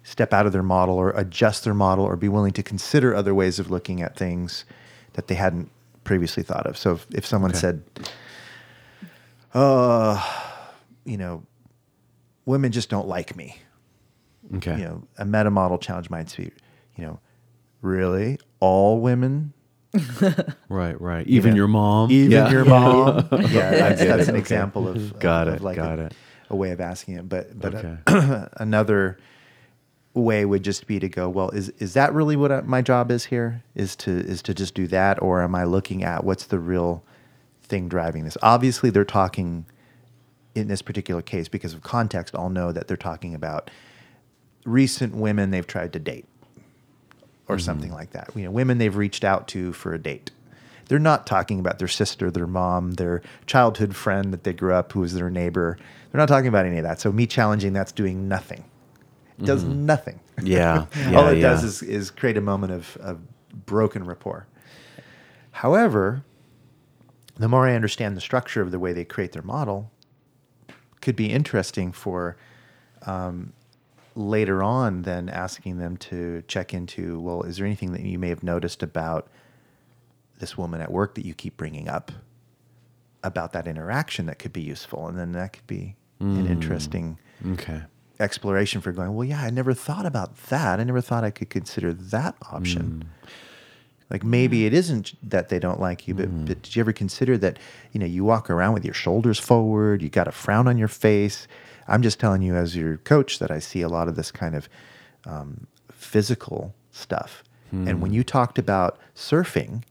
Speaker 3: step out of their model or adjust their model or be willing to consider other ways of looking at things that they hadn't previously thought of. So if, if someone said, uh, you know, women just don't like me.
Speaker 2: Okay.
Speaker 3: You know, a meta model challenge might be, you know, really all women,
Speaker 2: Right, right. Even
Speaker 3: know,
Speaker 2: your mom.
Speaker 3: even
Speaker 2: Yeah.
Speaker 3: your mom. yeah, that's, that's an
Speaker 2: Okay.
Speaker 3: example of
Speaker 2: Got
Speaker 3: of
Speaker 2: it,
Speaker 3: like
Speaker 2: got
Speaker 3: a,
Speaker 2: it.
Speaker 3: a way of asking it. But but
Speaker 2: Okay.
Speaker 3: uh, another way would just be to go, well, is is that really what I, my job is here? Is to is to just do that, or am I looking at what's the real thing driving this? Obviously, they're talking in this particular case because of context. I'll know that they're talking about recent women they've tried to date or something like that. You know, women they've reached out to for a date. They're not talking about their sister, their mom, their childhood friend that they grew up who was their neighbor. They're not talking about any of that. So me challenging that's doing nothing. It does nothing.
Speaker 2: Yeah. yeah
Speaker 3: All it
Speaker 2: yeah.
Speaker 3: does is, is create a moment of, of broken rapport. However, the more I understand the structure of the way they create their model, could be interesting for um, later on then asking them to check into well, is there anything that you may have noticed about this woman at work that you keep bringing up about that interaction that could be useful? And then that could be an hmm. interesting
Speaker 2: Okay.
Speaker 3: exploration for going, well, yeah, I never thought about that. I never thought I could consider that option. Hmm. Like maybe it isn't that they don't like you, but, hmm. but did you ever consider that, you know, you walk around with your shoulders forward, you got a frown on your face. I'm just telling you as your coach that I see a lot of this kind of um, physical stuff. And when you talked about surfing,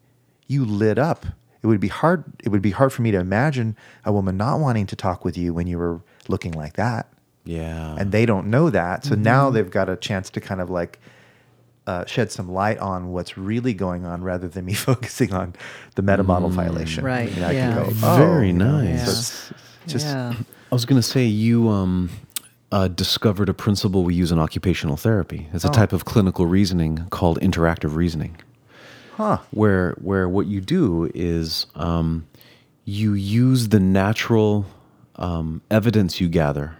Speaker 3: you lit up. It would be hard. It would be hard for me to imagine a woman not wanting to talk with you when you were looking like that
Speaker 2: Yeah.
Speaker 3: and they don't know that. So now they've got a chance to kind of like uh, shed some light on what's really going on rather than me focusing on the meta model violation.
Speaker 5: Right,
Speaker 3: You know, I
Speaker 5: yeah.
Speaker 3: can go, oh,
Speaker 2: Very
Speaker 3: you know,
Speaker 2: nice.
Speaker 3: So it's it's just
Speaker 5: yeah.
Speaker 2: I was going to say you um, uh, discovered a principle we use in occupational therapy. It's a
Speaker 3: Oh.
Speaker 2: type of clinical reasoning called interactive reasoning,
Speaker 3: huh.
Speaker 2: where where what you do is um, you use the natural um, evidence you gather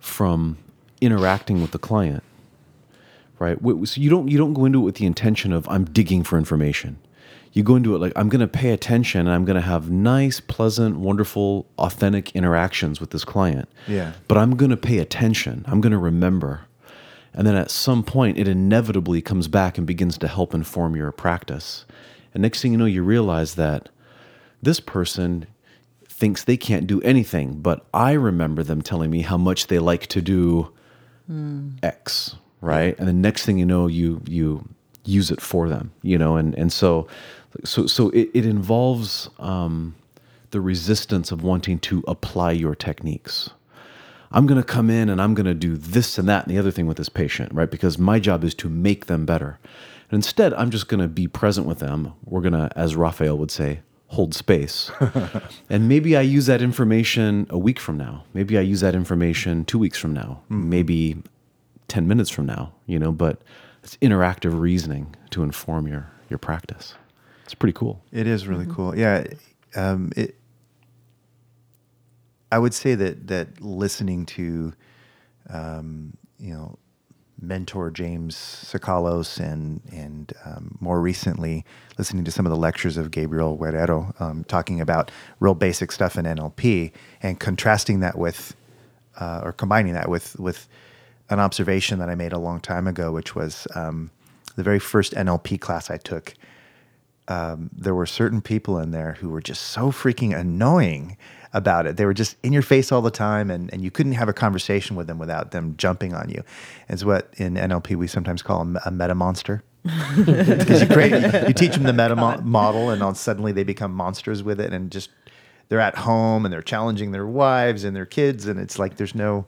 Speaker 2: from interacting with the client, right? So you don't you don't go into it with the intention of I'm digging for information. You go into it like I'm going to pay attention and I'm going to have nice, pleasant, wonderful, authentic interactions with this client.
Speaker 3: Yeah.
Speaker 2: But I'm going to pay attention. I'm going to remember. And then at some point, it inevitably comes back and begins to help inform your practice. And next thing you know, you realize that this person thinks they can't do anything, but I remember them telling me how much they like to do hmm. X, right? And the next thing you know, you you use it for them, you know, and and so so so it, it involves um, the resistance of wanting to apply your techniques. I'm going to come in and I'm going to do this and that and the other thing with this patient, right? Because my job is to make them better. And instead, I'm just going to be present with them. We're going to, as Rafael would say, hold space. and maybe I use that information a week from now. Maybe I use that information two weeks from now. Maybe 10 minutes from now, you know, but it's interactive reasoning to inform your, your practice. It's pretty cool.
Speaker 3: It is really cool. Yeah. Um, it, I would say that that listening to, um, you know, mentor James Sakalos and and um, more recently listening to some of the lectures of Gabriel Guerrero um, talking about real basic stuff in NLP and contrasting that with uh, or combining that with with an observation that I made a long time ago, which was um, the very first NLP class I took um, there were certain people in there who were just so freaking annoying about it. They were just in your face all the time, and, and you couldn't have a conversation with them without them jumping on you. It's what in NLP we sometimes call a, a meta monster. Because you create, you teach them the meta mo- model, and all suddenly they become monsters with it, and just they're at home and they're challenging their wives and their kids, and it's like there's no,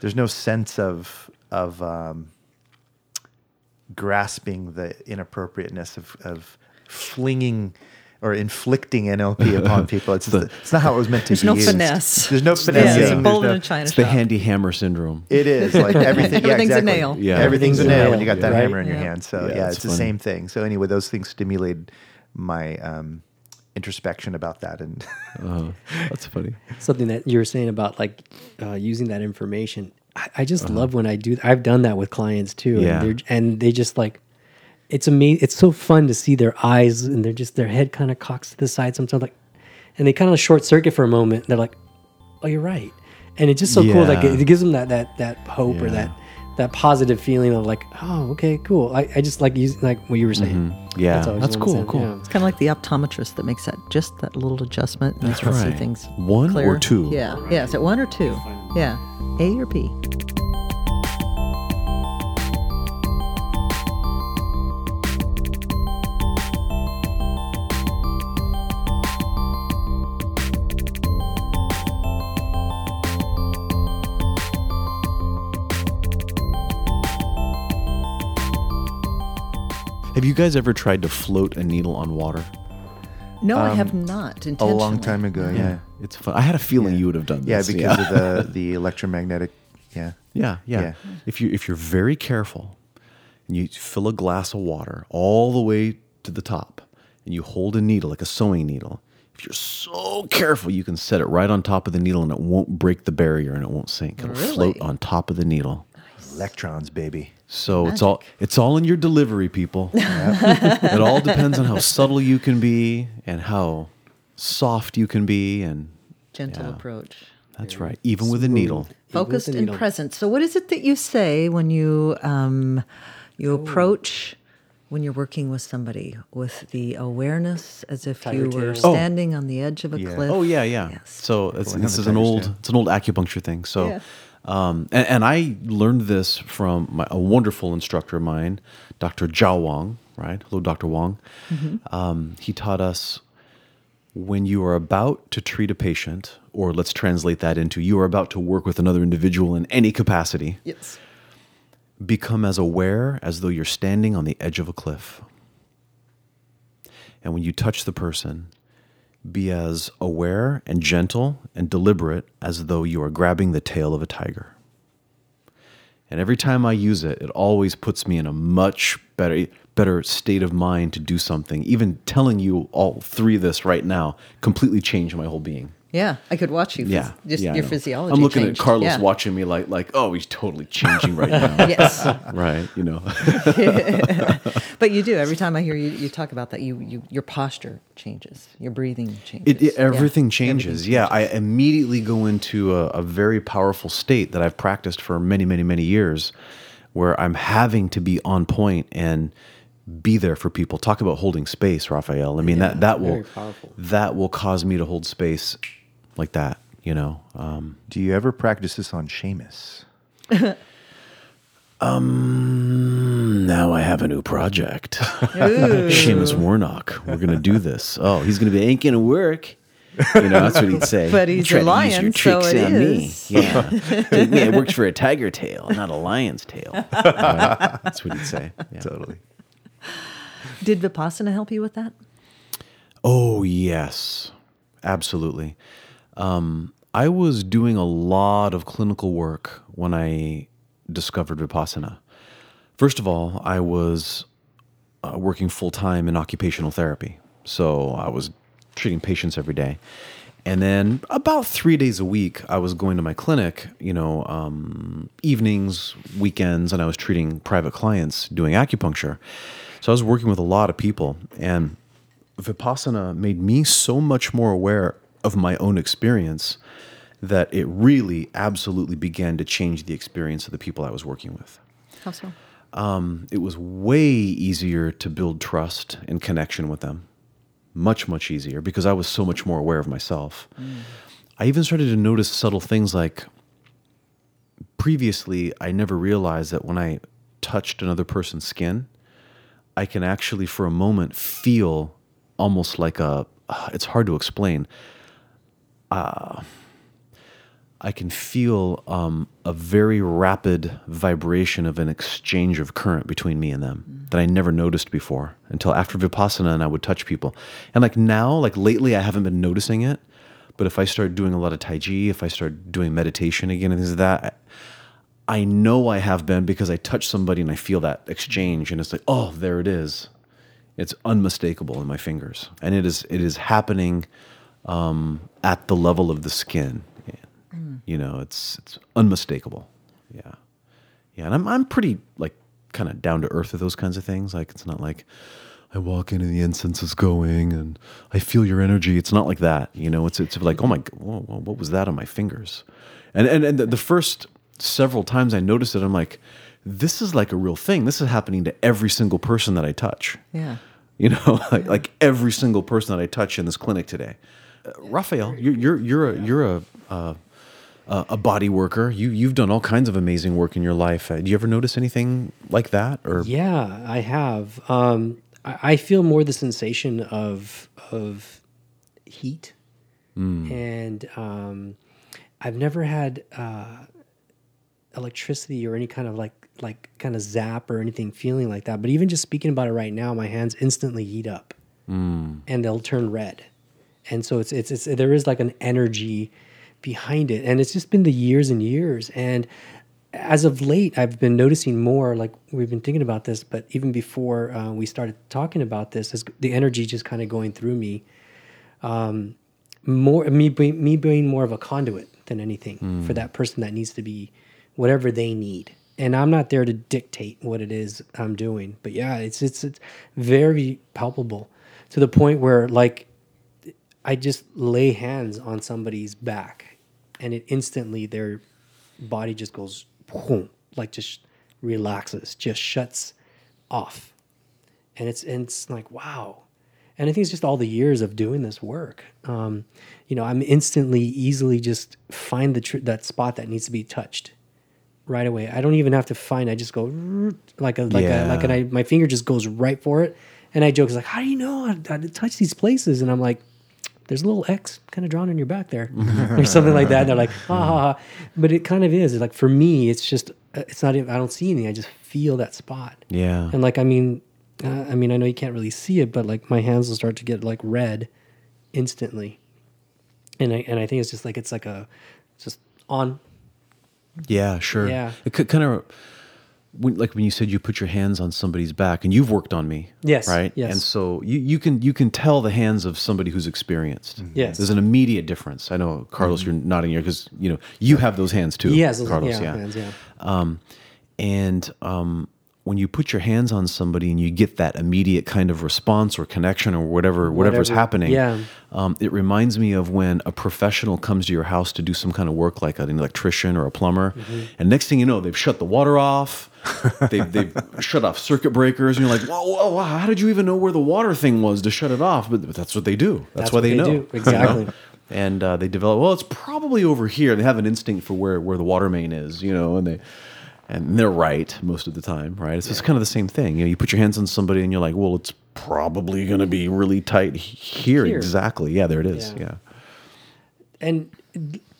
Speaker 3: there's no sense of of um, grasping the inappropriateness of, of flinging or inflicting NLP upon people. It's, it's not how it was meant to
Speaker 5: There's
Speaker 3: be
Speaker 5: no
Speaker 3: used.
Speaker 5: finesse.
Speaker 3: There's no
Speaker 5: Yeah, it's a
Speaker 3: There's
Speaker 5: in
Speaker 3: no-
Speaker 5: a china
Speaker 2: It's the
Speaker 5: shop.
Speaker 2: handy hammer syndrome.
Speaker 3: It is like everything. yeah,
Speaker 5: Everything's a nail.
Speaker 2: Yeah.
Speaker 3: everything's a
Speaker 4: Everything's a
Speaker 3: nail when you got that
Speaker 4: right?
Speaker 3: hammer in your hand. So
Speaker 2: Yeah,
Speaker 3: yeah,
Speaker 2: it's
Speaker 3: it's the same thing. So anyway, those things stimulated my um, introspection about that, and
Speaker 2: Uh, that's funny.
Speaker 4: something that you were saying about like uh, using that information. I, I just love when I do. I've done that with clients too,
Speaker 2: Yeah.
Speaker 4: and, and they just like it's amazing. It's so fun to see their eyes and they're just their head kind of cocks to the side sometimes, like, and they kind of short circuit for a moment. They're like, "Oh, you're right," and it's just so cool. Like it, it gives them that that that hope or that that positive feeling of like, "Oh, okay, cool." I, I just like using like what you were saying. Mm-hmm.
Speaker 2: Yeah,
Speaker 4: always
Speaker 2: that's cool.
Speaker 4: thing,
Speaker 2: Cool.
Speaker 4: yeah.
Speaker 5: It's kind of like the optometrist that makes that just that little adjustment. And
Speaker 2: That's
Speaker 5: you can See
Speaker 2: right.
Speaker 5: things
Speaker 2: One or two?
Speaker 5: Yeah. Yeah. Is it one or two? Yeah. A or B?
Speaker 2: Have you guys ever tried to float a needle on water?
Speaker 5: No, I have
Speaker 3: Um,
Speaker 5: not.
Speaker 3: a
Speaker 5: Intentionally.
Speaker 3: long time ago, yeah.
Speaker 2: It's fun. I had a feeling
Speaker 3: Yeah.
Speaker 2: you would have done this.
Speaker 3: Yeah,
Speaker 2: this.
Speaker 3: because of the the electromagnetic Yeah.
Speaker 2: Yeah, yeah.
Speaker 3: Yeah.
Speaker 2: If you if you're very careful and you fill a glass of water all the way to the top and you hold a needle like a sewing needle, if you're so careful, you can set it right on top of the needle and it won't break the barrier and it won't sink. It'll float
Speaker 5: Really?
Speaker 2: on top of the needle.
Speaker 3: Electrons, baby.
Speaker 2: So it's all it's all in your delivery, people. it all depends on how subtle you can be and how soft you can be and
Speaker 5: Gentle
Speaker 2: Yeah.
Speaker 5: approach.
Speaker 2: that's right. Even with a needle.
Speaker 5: Focused
Speaker 4: the
Speaker 5: and present. So, what is it that you say when you um, you approach when you're working with somebody with the awareness as if
Speaker 4: Tiger
Speaker 5: you were
Speaker 4: tail. Oh.
Speaker 5: standing on the edge of a
Speaker 3: Yeah.
Speaker 5: cliff?
Speaker 2: Oh yeah, yeah.
Speaker 5: Yes.
Speaker 2: So it's, this is an old
Speaker 3: tail.
Speaker 2: it's an old acupuncture thing. So,
Speaker 5: Yeah.
Speaker 2: Um, and, and I learned this from my, a wonderful instructor of mine, Dr. Zhao Wang. Right, hello, Dr. Wang.
Speaker 5: Mm-hmm.
Speaker 2: Um, he taught us when you are about to treat a patient, or let's translate that into you are about to work with another individual in any capacity.
Speaker 5: Yes.
Speaker 2: Become as aware as though you're standing on the edge of a cliff. And when you touch the person, be as aware and gentle and deliberate as though you are grabbing the tail of a tiger. And every time I use it, it always puts me in a much better better state of mind to do something. Even telling you all three this right now completely changed my whole being.
Speaker 5: Yeah, I could watch you.
Speaker 2: Yeah,
Speaker 5: just
Speaker 2: yeah,
Speaker 5: your physiology.
Speaker 2: I'm looking
Speaker 5: changed.
Speaker 2: at Carlos
Speaker 5: Yeah.
Speaker 2: watching me like like oh he's totally changing right now.
Speaker 5: Yes,
Speaker 2: right, you know.
Speaker 5: but you do. Every time I hear you, you talk about that, you, you your posture changes, your breathing changes.
Speaker 2: It, it-
Speaker 5: Yeah,
Speaker 2: everything changes.
Speaker 5: everything
Speaker 2: Yeah, I immediately go into a, a very powerful state that I've practiced for many, many, many years, where I'm having to be on point and be there for people. Talk about holding space, Rafael. I mean that that will
Speaker 4: powerful.
Speaker 2: that will cause me to hold space like that. You know. Um,
Speaker 3: Do you ever practice this on Seamus?
Speaker 2: Um, now I have a new project. Seamus Warnock. We're gonna do this. Oh, he's gonna be ain't gonna work. You know, that's what he'd say.
Speaker 5: But he's
Speaker 2: Try
Speaker 5: a
Speaker 2: to use
Speaker 5: lion,
Speaker 2: your
Speaker 5: so
Speaker 2: tricks
Speaker 5: it
Speaker 2: on
Speaker 5: is.
Speaker 2: me. Yeah, Take me. I worked for a tiger tail, not a lion's tail. Right? That's what he'd say. Yeah.
Speaker 3: Totally.
Speaker 5: Did Vipassana help you with that?
Speaker 2: Oh yes, absolutely. Um, I was doing a lot of clinical work when I discovered Vipassana. First of all, I was uh, working full time in occupational therapy, so I was treating patients every day. And then about three days a week, I was going to my clinic, you know, um, evenings, weekends, and I was treating private clients doing acupuncture. So I was working with a lot of people, and Vipassana made me so much more aware of my own experience that it really absolutely began to change the experience of the people I was working with.
Speaker 5: How so?
Speaker 2: Um, it was way easier to build trust and connection with them. Much, much easier because I was so much more aware of myself. Mm. I even started to notice subtle things like previously, I never realized that when I touched another person's skin, I can actually, for a moment, feel almost like a. It's hard to explain. Uh, I can feel um, a very rapid vibration of an exchange of current between me and them that I never noticed before until after Vipassana and I would touch people. And like now, like lately, I haven't been noticing it. But if I start doing a lot of Tai Chi, if I start doing meditation again and things like that, I know I have been because I touch somebody and I feel that exchange and it's like, oh, there it is. It's unmistakable in my fingers. And it is it is happening um, at the level of the skin. You know, it's it's unmistakable. Yeah. Yeah. And I'm I'm pretty like kind of down to earth with those kinds of things. Like it's not like I walk in and the incense is going and I feel your energy. It's not like that. You know, it's it's like, oh my god, whoa, whoa, what was that on my fingers? And and, and the, the first several times I noticed it, I'm like, this is like a real thing. This is happening to every single person that I touch.
Speaker 5: Yeah.
Speaker 2: You know, like, like every single person that I touch in this clinic today. Rafael, you're you're you're a you're a uh, a a body worker. You you've done all kinds of amazing work in your life. Uh, do you ever notice anything like that? Or
Speaker 4: Yeah, I have. Um, I, I feel more the sensation of of heat, and um, I've never had uh, electricity or any kind of like like kind of zap or anything feeling like that. But even just speaking about it right now, my hands instantly heat up, and they'll turn red, and so it's it's it's there is like an energy behind it, and it's just been the years and years and. as of late, I've been noticing more. Like we've been thinking about this, but even before uh, we started talking about this, is the energy just kind of going through me. Um, more me me being more of a conduit than anything for that person that needs to be whatever they need. And I'm not there to dictate what it is I'm doing, but yeah, it's it's, it's very palpable to the point where like I just lay hands on somebody's back, and it instantly their body just goes boom, like just relaxes, just shuts off, and it's and it's like wow, and I think it's just all the years of doing this work. Um, you know, I'm instantly, easily just find the tr- that spot that needs to be touched right away. I don't even have to find. I just go like a like a like an
Speaker 2: Yeah.
Speaker 4: I, my finger just goes right for it. And I joke, it's like, how do you know how to touch these places? And I'm like, there's a little X kind of drawn in your back there, or something like that. And they're like, ha ha ha. But it kind of is. It's like for me, it's just uh, it's not. even I don't see anything. I just feel that spot.
Speaker 2: Yeah.
Speaker 4: And like, I mean, uh, I mean, I know you can't really see it, but like my hands will start to get like red instantly. And I and I think it's just like it's like a just on.
Speaker 2: Yeah, sure.
Speaker 4: Yeah.
Speaker 2: It could kind of when, like when you said you put your hands on somebody's back, and you've worked on me.
Speaker 4: Yes,
Speaker 2: Right.
Speaker 4: yes.
Speaker 2: And so you you can you can tell the hands of somebody who's experienced.
Speaker 4: Yes.
Speaker 2: There's an immediate difference. I know, Carlos, you're nodding here because you know you have those hands too.
Speaker 4: yes
Speaker 2: Carlos.
Speaker 4: yeah,
Speaker 2: Yeah.
Speaker 4: hands, yeah.
Speaker 2: Um, and um, when you put your hands on somebody and you get that immediate kind of response or connection or whatever whatever's
Speaker 4: Whatever,
Speaker 2: happening,
Speaker 4: yeah.
Speaker 2: um, it reminds me of when a professional comes to your house to do some kind of work, like an electrician or a plumber,
Speaker 4: Mm-hmm.
Speaker 2: and next thing you know, they've shut the water off, they've, they've shut off circuit breakers, and you're like, whoa, whoa, whoa, how did you even know where the water thing was to shut it off? But, but that's what they do. That's,
Speaker 4: That's what
Speaker 2: they,
Speaker 4: they
Speaker 2: know
Speaker 4: do.
Speaker 2: you know?
Speaker 4: Exactly.
Speaker 2: And uh, they develop. Well, it's probably over here. They have an instinct for where where the water main is, you know, and they. And they're right most of the time, right? It's just kind of the same thing. You know, you put your hands on somebody and you're like, well, it's probably going to be really tight here.
Speaker 4: Here.
Speaker 2: Exactly. Yeah, there it is.
Speaker 4: Yeah.
Speaker 2: Yeah.
Speaker 4: and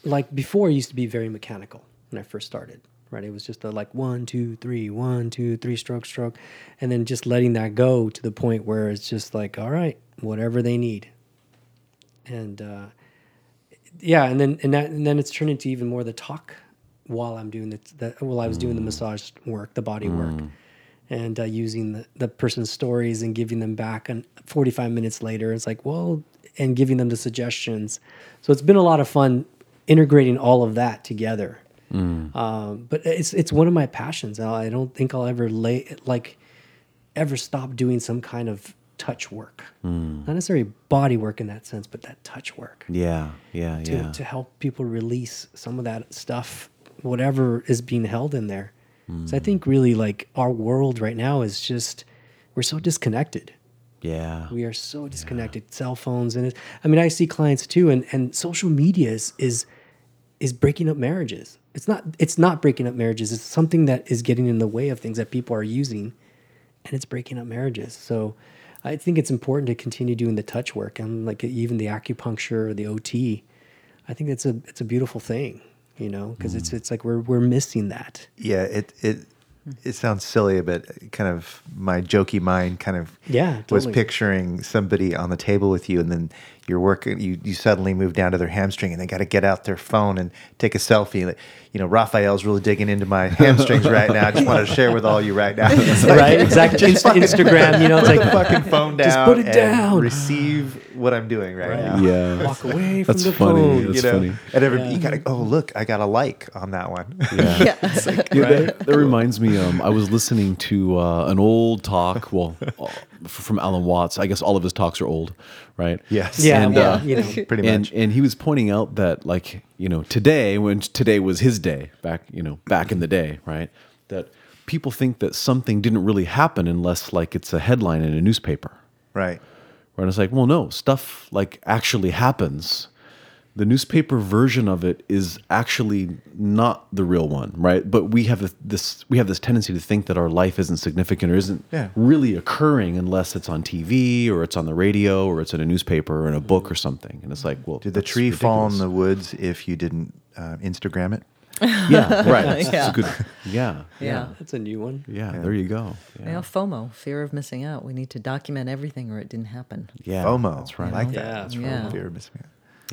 Speaker 4: like before it used to be very mechanical when i first started right? It was just a like one two three one two three stroke stroke and then just letting that go to the point where it's just like all right whatever they need. And uh yeah and then and that and then it's turned into even more the talk while i'm doing the, the while i was doing the massage work the body work and uh, using the, the person's stories and giving them back and 45 minutes later it's like well and giving them the suggestions. So it's been a lot of fun integrating all of that together Mm. um, but it's it's one of my passions i don't think i'll ever lay like ever stop doing some kind of touch work mm. not necessarily body work in that sense but that touch work
Speaker 2: Yeah. Yeah.
Speaker 4: to,
Speaker 2: Yeah.
Speaker 4: to help people release some of that stuff, whatever is being held in there. So I mm. think really like our world right now is just we're so disconnected.
Speaker 2: Yeah.
Speaker 4: We are so disconnected. Cell phones and it, I mean I see clients too, and and social media is is is breaking up marriages. It's not it's not breaking up marriages. It's something that is getting in the way of things that people are using, and it's breaking up marriages. So I think it's important to continue doing the touch work and like even the acupuncture or the OT. I think it's a it's a beautiful thing, you know, because it's mm-hmm. it's like we're we're missing that.
Speaker 3: Yeah, it it it sounds silly, but kind of my jokey mind kind of
Speaker 4: Yeah,
Speaker 3: was picturing somebody on the table with you, and then you're working. You you suddenly move down to their hamstring, and they got to get out their phone and take a selfie. Like, you know, Rafael's really digging into my hamstrings right now. I just want to share with all you right now. Like,
Speaker 4: right? Exactly.
Speaker 3: just
Speaker 4: Inst- Instagram, you know, it's like
Speaker 3: the fucking phone down.
Speaker 4: Just put it
Speaker 3: and
Speaker 4: down.
Speaker 3: receive what I'm doing right, now.
Speaker 2: Yeah.
Speaker 4: walk away from
Speaker 2: That's
Speaker 4: the
Speaker 2: funny.
Speaker 4: phone.
Speaker 2: That's
Speaker 3: you know,
Speaker 2: funny.
Speaker 3: and every, you gotta. Oh, look, I got a like on that one.
Speaker 2: Yeah.
Speaker 5: Yeah.
Speaker 2: Yeah, that, that reminds me. Um, I was listening to uh, an old talk. Well, f- from Alan Watts. I guess all of his talks are old, right?
Speaker 3: Yes.
Speaker 4: Yeah,
Speaker 2: And,
Speaker 4: well,
Speaker 2: uh,
Speaker 4: you know,
Speaker 3: Pretty
Speaker 2: and,
Speaker 3: much.
Speaker 2: And he was pointing out that, like, you know, today, when today was his day, back, you know, back in the day, right? That people think that something didn't really happen unless, like, it's a headline in a newspaper.
Speaker 3: Right.
Speaker 2: Right? And it's like, well, no, stuff like actually happens. The newspaper version of it is actually not the real one, right? But we have this we have this tendency to think that our life isn't significant or isn't
Speaker 3: Yeah.
Speaker 2: really occurring unless it's on TV or it's on the radio or it's in a newspaper or in a book or something. And it's like, well,
Speaker 3: Did the
Speaker 2: that's
Speaker 3: tree fall in the woods if you didn't uh, Instagram it?
Speaker 2: Yeah, right. That's
Speaker 5: Yeah.
Speaker 2: a good. Yeah,
Speaker 5: Yeah.
Speaker 4: that's a new one.
Speaker 2: yeah. There you go. Yeah,
Speaker 5: Yeah, FOMO, fear of missing out. We need to document everything or it didn't happen.
Speaker 2: yeah
Speaker 3: FOMO.
Speaker 2: That's right.
Speaker 3: I like that.
Speaker 4: Yeah.
Speaker 3: That's
Speaker 5: Yeah.
Speaker 3: Fear of missing out.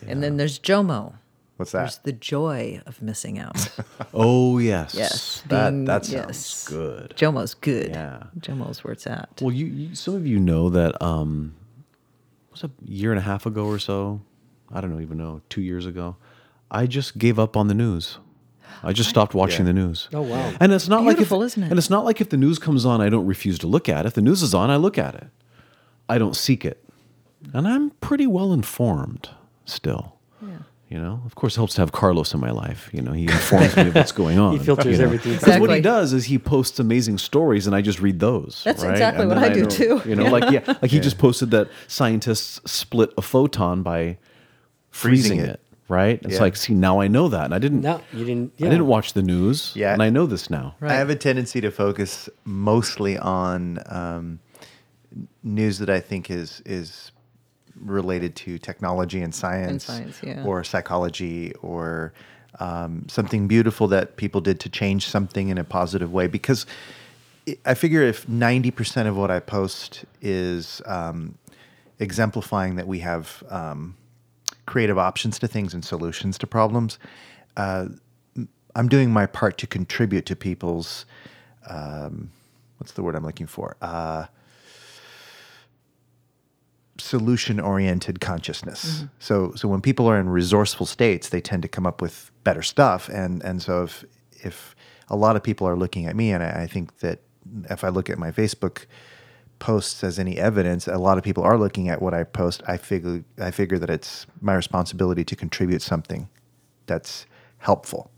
Speaker 5: And then there's JOMO,
Speaker 3: What's that?
Speaker 5: There's the joy of missing out.
Speaker 2: Oh yes.
Speaker 5: yes.
Speaker 3: That-
Speaker 5: being-
Speaker 3: that sounds
Speaker 5: yes.
Speaker 2: good.
Speaker 5: Jomo's good.
Speaker 2: Yeah.
Speaker 5: Jomo's where it's at.
Speaker 2: Well, you, you some of you know that um, was a year and a half ago or so. I don't know, even know two years ago. I just gave up on the news. I just stopped watching
Speaker 3: Yeah.
Speaker 2: the news.
Speaker 4: Oh, wow.
Speaker 2: And it's not
Speaker 5: Beautiful,
Speaker 2: like if,
Speaker 5: isn't it?
Speaker 2: And it's not like if the news comes on, I don't refuse to look at it. If the news is on, I look at it. I don't seek it, and I'm pretty well informed still.
Speaker 5: Yeah.
Speaker 2: You know, of course, it helps to have Carlos in my life. You know, he informs me of what's going on.
Speaker 4: He filters
Speaker 2: you know.
Speaker 4: everything.
Speaker 2: Because what he does is he posts amazing stories, and I just read those.
Speaker 5: That's
Speaker 2: right?
Speaker 5: exactly
Speaker 2: And
Speaker 5: what
Speaker 2: then
Speaker 5: I do
Speaker 2: know-
Speaker 5: too.
Speaker 2: You know, like yeah, like he just posted that scientists split a photon by freezing,
Speaker 3: Freezing
Speaker 2: it.
Speaker 3: it.
Speaker 2: Right? It's
Speaker 3: Yeah.
Speaker 2: like, see, now I know that, and I didn't.
Speaker 4: No, you didn't.
Speaker 2: I didn't watch the news.
Speaker 3: Yeah.
Speaker 2: and I know this now.
Speaker 5: Right.
Speaker 3: I have a tendency to focus mostly on um, news that I think is is related to technology and science,
Speaker 5: science, yeah.
Speaker 3: or psychology, or um, something beautiful that people did to change something in a positive way. Because I- figure if ninety percent of what I post is um, exemplifying that we have um, creative options to things and solutions to problems. Uh, I'm doing my part to contribute to people's um, what's the word I'm looking for? Uh, solution oriented consciousness. Mm-hmm. So so when people are in resourceful states, they tend to come up with better stuff. And and so if if a lot of people are looking at me, and I, I think that if I look at my Facebook posts as any evidence, a lot of people are looking at what I post. I figure I figure that it's my responsibility to contribute something that's helpful.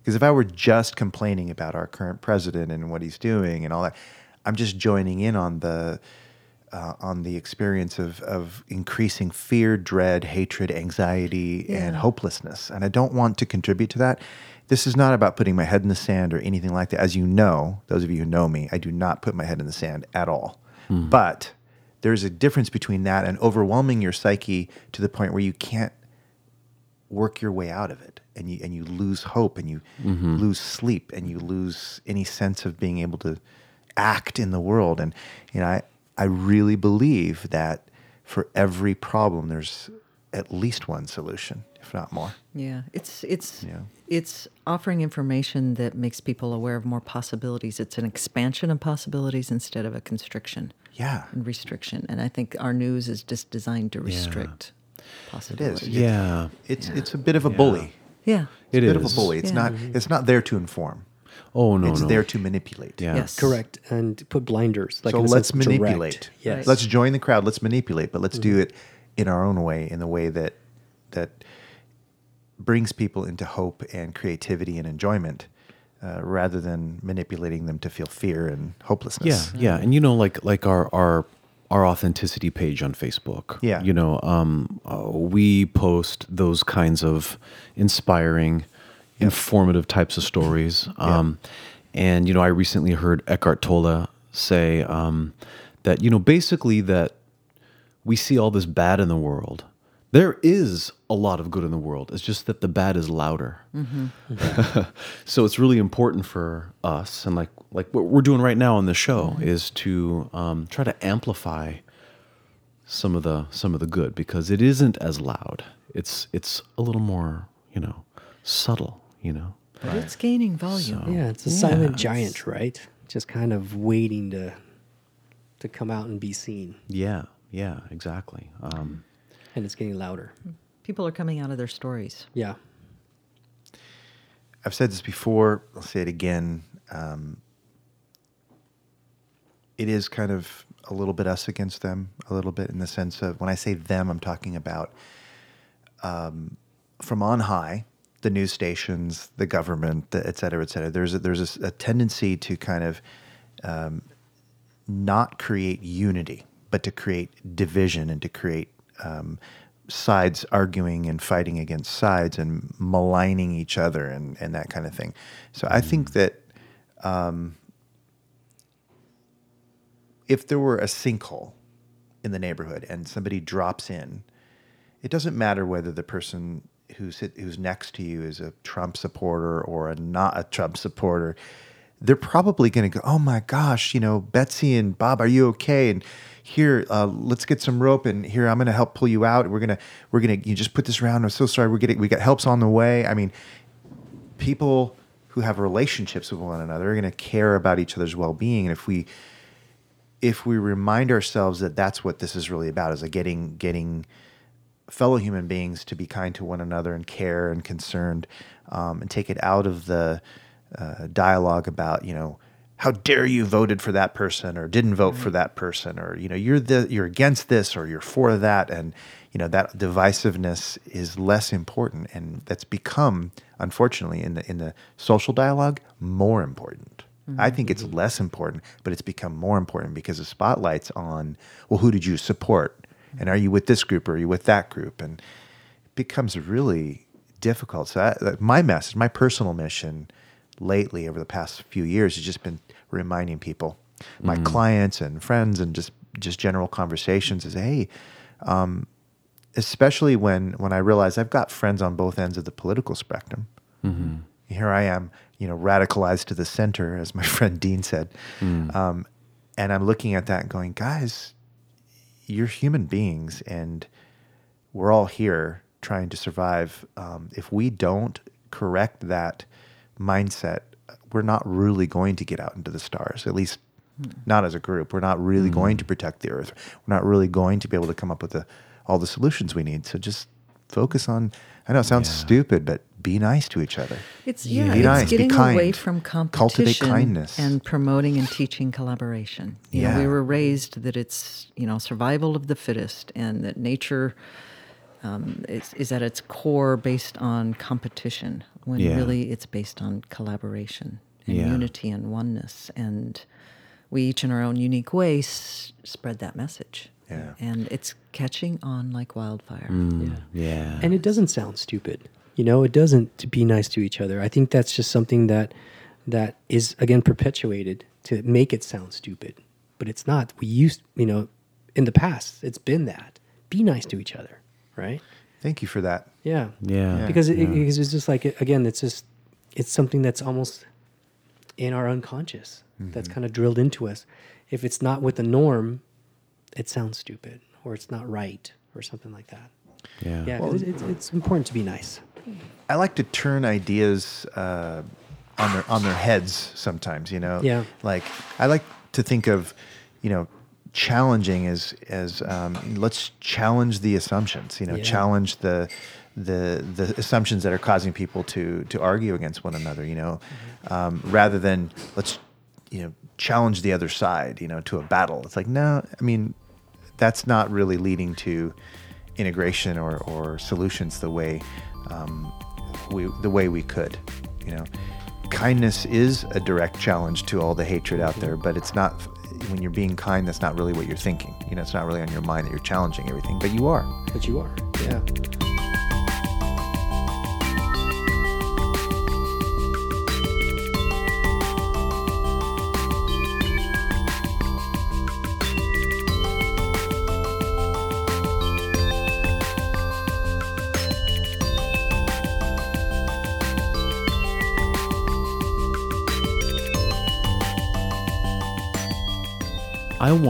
Speaker 3: Because if I were just complaining about our current president and what he's doing and all that, I'm just joining in on the uh, on the experience of of increasing fear, dread, hatred, anxiety, and hopelessness. And I don't want to contribute to that. This is not about putting my head in the sand or anything like that. As you know, those of you who know me, I do not put my head in the sand at all. But there's a difference between that and overwhelming your psyche to the point where you can't work your way out of it and you and you lose hope and you lose sleep and you lose any sense of being able to act in the world and you know I I really believe that for every problem there's at least one solution if not more
Speaker 5: Yeah, it's it's
Speaker 3: Yeah.
Speaker 5: it's offering information that makes people aware of more possibilities. It's an expansion of possibilities instead of a constriction
Speaker 3: yeah
Speaker 5: and restriction. And I think our news is just designed to restrict possibilities.
Speaker 2: Yeah.
Speaker 3: it's it's a bit of a bully
Speaker 5: Yeah.
Speaker 3: it's
Speaker 2: It
Speaker 3: a bit of a bully it's
Speaker 5: Yeah.
Speaker 3: not it's not there to inform
Speaker 2: Oh no,
Speaker 3: it's
Speaker 2: no.
Speaker 3: there to manipulate
Speaker 2: Yeah.
Speaker 5: Yes.
Speaker 4: Correct. And put blinders. Like
Speaker 3: so let's
Speaker 4: sense, direct.
Speaker 3: manipulate.
Speaker 4: Yes.
Speaker 3: Let's join the crowd. Let's manipulate, but let's do it in our own way, in the way that that brings people into hope and creativity and enjoyment, uh, rather than manipulating them to feel fear and hopelessness.
Speaker 2: Yeah,
Speaker 3: hopelessness.
Speaker 2: yeah, and you know, like like our our our authenticity page on Facebook.
Speaker 3: Yeah.
Speaker 2: you know, um, uh, we post those kinds of inspiring, informative types of stories. Um, and you know, I recently heard Eckhart Tolle say um, that you know, basically that we see all this bad in the world. There is a lot of good in the world. It's just that the bad is louder. so it's really important for us, and like like what we're doing right now on the show is to um, try to amplify some of the some of the good because it isn't as loud. It's it's a little more you know subtle. You know.
Speaker 5: But it's gaining volume.
Speaker 4: Yeah, it's a
Speaker 2: Yeah,
Speaker 4: silent
Speaker 2: it's-
Speaker 4: giant, right? Just kind of waiting to to come out and be seen,
Speaker 2: Yeah. Yeah. Exactly. Um,
Speaker 4: and it's getting louder.
Speaker 5: People are coming out of their stories.
Speaker 4: Yeah,
Speaker 3: I've said this before. I'll say it again. Um, it is kind of a little bit us against them, a little bit in the sense of when I say them, I'm talking about um, from on high, the news stations, the government, the et cetera, et cetera. There's a, there's a, a tendency to kind of um, not create unity, but to create division and to create um, sides arguing and fighting against sides and maligning each other and, and that kind of thing. So I think that um, if there were a sinkhole in the neighborhood and somebody drops in, it doesn't matter whether the person who's who's next to you is a Trump supporter or a not a Trump supporter. they're probably going to go, "Oh my gosh, you know, Betsy and Bob, are you okay?" And here, uh, let's get some rope, and here I'm going to help pull you out. We're gonna we're gonna you just put this around. I'm so sorry. We're getting we got helps on the way. I mean, people who have relationships with one another are going to care about each other's well-being, and if we if we remind ourselves that that's what this is really about is like getting getting fellow human beings to be kind to one another and care and concerned um, and take it out of the uh, dialogue about you know how dare you voted for that person or didn't vote for that person or you know you're the you're against this or you're for that. And you know that divisiveness is less important and that's become unfortunately in the in the social dialogue more important. I think it's less important, but it's become more important because the spotlight's on, well, who did you support? And are you with this group or are you with that group? And it becomes really difficult. So, I, my message, my personal mission lately over the past few years has just been reminding people, my clients and friends, and just, just general conversations is, hey, um, especially when, when I realize I've got friends on both ends of the political spectrum here I am, you know, radicalized to the center, as my friend Dean said. Um, and I'm looking at that and going, guys, you're human beings and we're all here trying to survive. Um, if we don't correct that mindset, we're not really going to get out into the stars, at least not as a group. We're not really going to protect the earth. We're not really going to be able to come up with the, all the solutions we need. So just focus on, I know it sounds stupid, but be nice to each other.
Speaker 5: It's yeah,
Speaker 3: Be
Speaker 5: it's
Speaker 3: nice, be
Speaker 5: getting
Speaker 3: kind.
Speaker 5: away from competition
Speaker 3: Cultivate kindness.
Speaker 5: and promoting and teaching collaboration. You know, we were raised that it's you know survival of the fittest, and that nature um, is, is at its core based on competition, when
Speaker 2: Yeah.
Speaker 5: really it's based on collaboration and
Speaker 2: Yeah.
Speaker 5: unity and oneness. And we each, in our own unique ways spread that message.
Speaker 3: Yeah.
Speaker 5: and it's catching on like wildfire.
Speaker 2: Mm, yeah.
Speaker 4: and it doesn't sound stupid you know it doesn't to be nice to each other. I think that's just something that that is again perpetuated to make it sound stupid. But it's not. We used you know in the past it's been that. Be nice to each other right?
Speaker 3: Thank you for that.
Speaker 4: yeah.
Speaker 2: Yeah.
Speaker 4: because it,
Speaker 2: yeah.
Speaker 4: because it's just like again it's just it's something that's almost in our unconscious that's mm-hmm. kind of drilled into us. If it's not with the norm it sounds stupid or it's not right or something like that.
Speaker 2: Yeah.
Speaker 4: yeah 'cause it's, it's important to be nice
Speaker 3: I like to turn ideas uh, on their on their heads sometimes. You know,
Speaker 4: Yeah.
Speaker 3: Like I like to think of, you know, challenging as as um, let's challenge the assumptions. You know,
Speaker 4: Yeah.
Speaker 3: challenge the the the assumptions that are causing people to to argue against one another. You know, um, rather than let's you know challenge the other side. You know, to a battle. It's like no, I mean, that's not really leading to integration or, or solutions the way um, we the way we could. You know, kindness is a direct challenge to all the hatred out there, but it's not. When you're being kind, that's not really what you're thinking. You know, it's not really on your mind that you're challenging everything, but you are.
Speaker 4: But you are, yeah.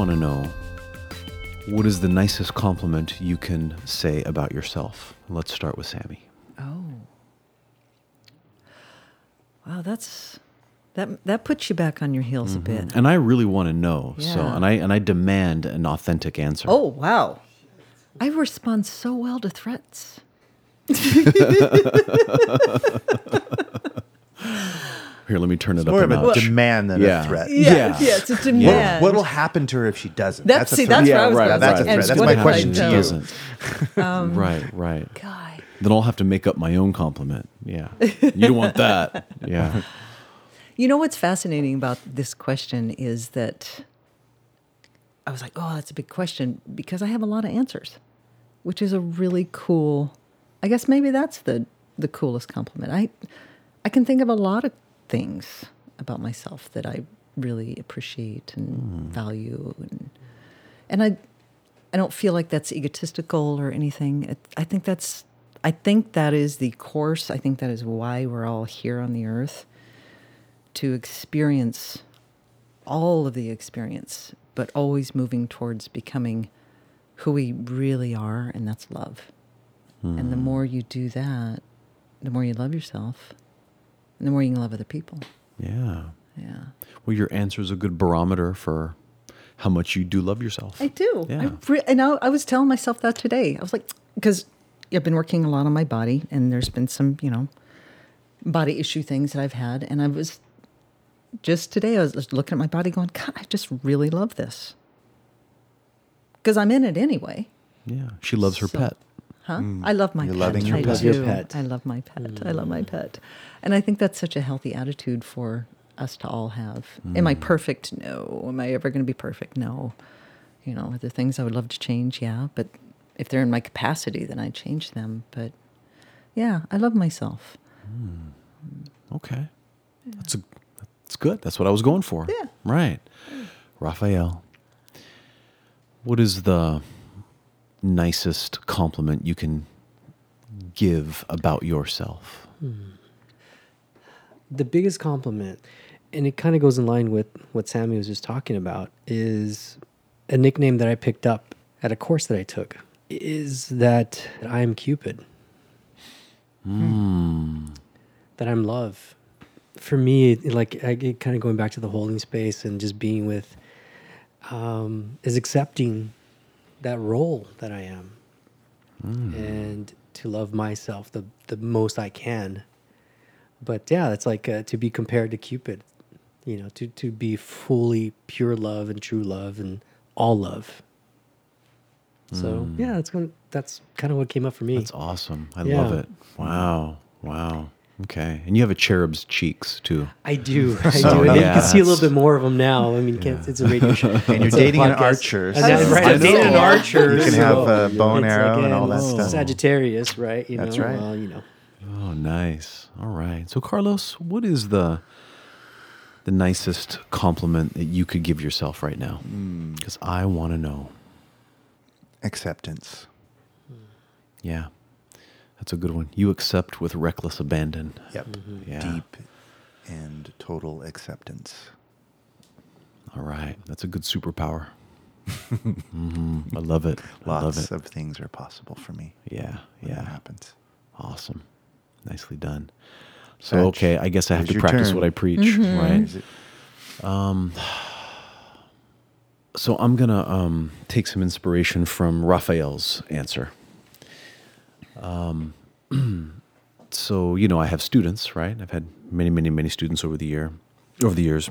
Speaker 2: Want to know what is the nicest compliment you can say about yourself? Let's start with Sammi.
Speaker 5: Oh. Wow, that's that that puts you back on your heels a mm-hmm. bit.
Speaker 2: And I really want to know. So, and I and I demand an authentic answer.
Speaker 5: Oh, wow. I respond so well to threats.
Speaker 2: Here, let me turn it
Speaker 3: More
Speaker 2: up
Speaker 3: of
Speaker 2: a
Speaker 3: a
Speaker 2: notch.
Speaker 3: demand than
Speaker 2: Yeah.
Speaker 3: a threat.
Speaker 2: Yeah.
Speaker 5: yeah, it's a
Speaker 3: What,
Speaker 5: demand.
Speaker 3: what will happen to her if she doesn't?
Speaker 5: That's-
Speaker 3: a
Speaker 5: see,
Speaker 3: threat.
Speaker 5: that's
Speaker 2: yeah,
Speaker 5: where I was
Speaker 2: right,
Speaker 5: going.
Speaker 3: That's a
Speaker 2: right.
Speaker 3: threat. That's my question
Speaker 5: I
Speaker 3: to you.
Speaker 5: don't?
Speaker 2: Doesn't. Um, right, right.
Speaker 5: Guy.
Speaker 2: Then I'll have to make up my own compliment. Yeah. You don't want that. Yeah.
Speaker 5: You know what's fascinating about this question is that I was like, oh, that's a big question because I have a lot of answers, which is a really cool. I guess maybe that's the the coolest compliment. I I can think of a lot of things about myself that I really appreciate and hmm. value and and I I don't feel like that's egotistical or anything. It, I think that's I think that is the course. I think that is why we're all here on the earth to experience all of the experience, but always moving towards becoming who we really are, and that's love. And the hmm. more you do that, the more you love yourself, and the more you can love other people.
Speaker 2: Yeah.
Speaker 5: Yeah.
Speaker 2: Well, your answer is a good barometer for how much you do love yourself.
Speaker 5: I do.
Speaker 2: Yeah.
Speaker 5: I re- and I, I was telling myself that today. I was like, because I've been working a lot on my body, and there's been some, you know, body issue things that I've had, and I was just today. I was just looking at my body, going, God, I just really love this because I'm in it anyway.
Speaker 2: Yeah. She loves her
Speaker 5: So-
Speaker 2: pet.
Speaker 5: Huh? Mm. I love my
Speaker 3: You're
Speaker 5: pet.
Speaker 3: loving your
Speaker 5: I
Speaker 3: pet.
Speaker 4: Your pet.
Speaker 5: I love my pet. I love my mm. pet. And I think that's such a healthy attitude for us to all have. Am I mm. perfect? No. Am I ever going to be perfect? No. You know, are there things I would love to change? Yeah. But if they're in my capacity, then I change them. But yeah, I love myself.
Speaker 2: Okay. That's a that's good. That's what I was going for.
Speaker 5: Yeah.
Speaker 2: Right. Rafael. What is the nicest compliment you can give about yourself?
Speaker 4: the biggest compliment, and it kind of goes in line with what Sammi was just talking about, is a nickname that I picked up at a course that I took. Is that I am Cupid. That I'm love. For me, like I get kind of going back to the holding space and just being with, um, is accepting that role that I am, and to love myself the the most I can but yeah, it's like uh, to be compared to Cupid, you know, to to be fully pure love and true love and all love. So yeah, that's going that's kind of what came up for me.
Speaker 2: That's awesome. I
Speaker 4: Yeah.
Speaker 2: love it. Wow. Wow. Okay. And you have a cherub's cheeks too.
Speaker 4: I do, I
Speaker 2: So,
Speaker 4: do. And you can see a little bit more of them now. I mean, can't, it's a radio show,
Speaker 3: And you're dating an archer,
Speaker 4: And that- right?
Speaker 2: I
Speaker 4: I'm dating an archer.
Speaker 3: You can have uh, a bow and
Speaker 4: it's
Speaker 3: arrow and all that
Speaker 4: again,
Speaker 3: stuff.
Speaker 4: Sagittarius, right? You
Speaker 3: That's
Speaker 4: know,
Speaker 3: right.
Speaker 4: Well, you know,
Speaker 2: Oh, nice. All right. So, Carlos, what is the the nicest compliment that you could give yourself right now? Hmm. Because I want to know.
Speaker 3: Acceptance.
Speaker 2: Yeah, that's a good one. You accept with reckless abandon.
Speaker 3: Yep.
Speaker 2: Yeah.
Speaker 3: Deep and total acceptance.
Speaker 2: All right, that's a good superpower. hmm I love it. I love
Speaker 3: Lots
Speaker 2: it.
Speaker 3: of things are possible for me.
Speaker 2: Yeah,
Speaker 3: when that
Speaker 2: yeah.
Speaker 3: happens.
Speaker 2: Awesome. Nicely done. So,
Speaker 3: Satch,
Speaker 2: okay, I guess I have to practice
Speaker 3: turn.
Speaker 2: what I preach, right?
Speaker 3: Is it-
Speaker 2: So I'm gonna um, take some inspiration from Rafael's answer. Um, so you know, I have students, right? I've had many, many, many students over the year, over the years.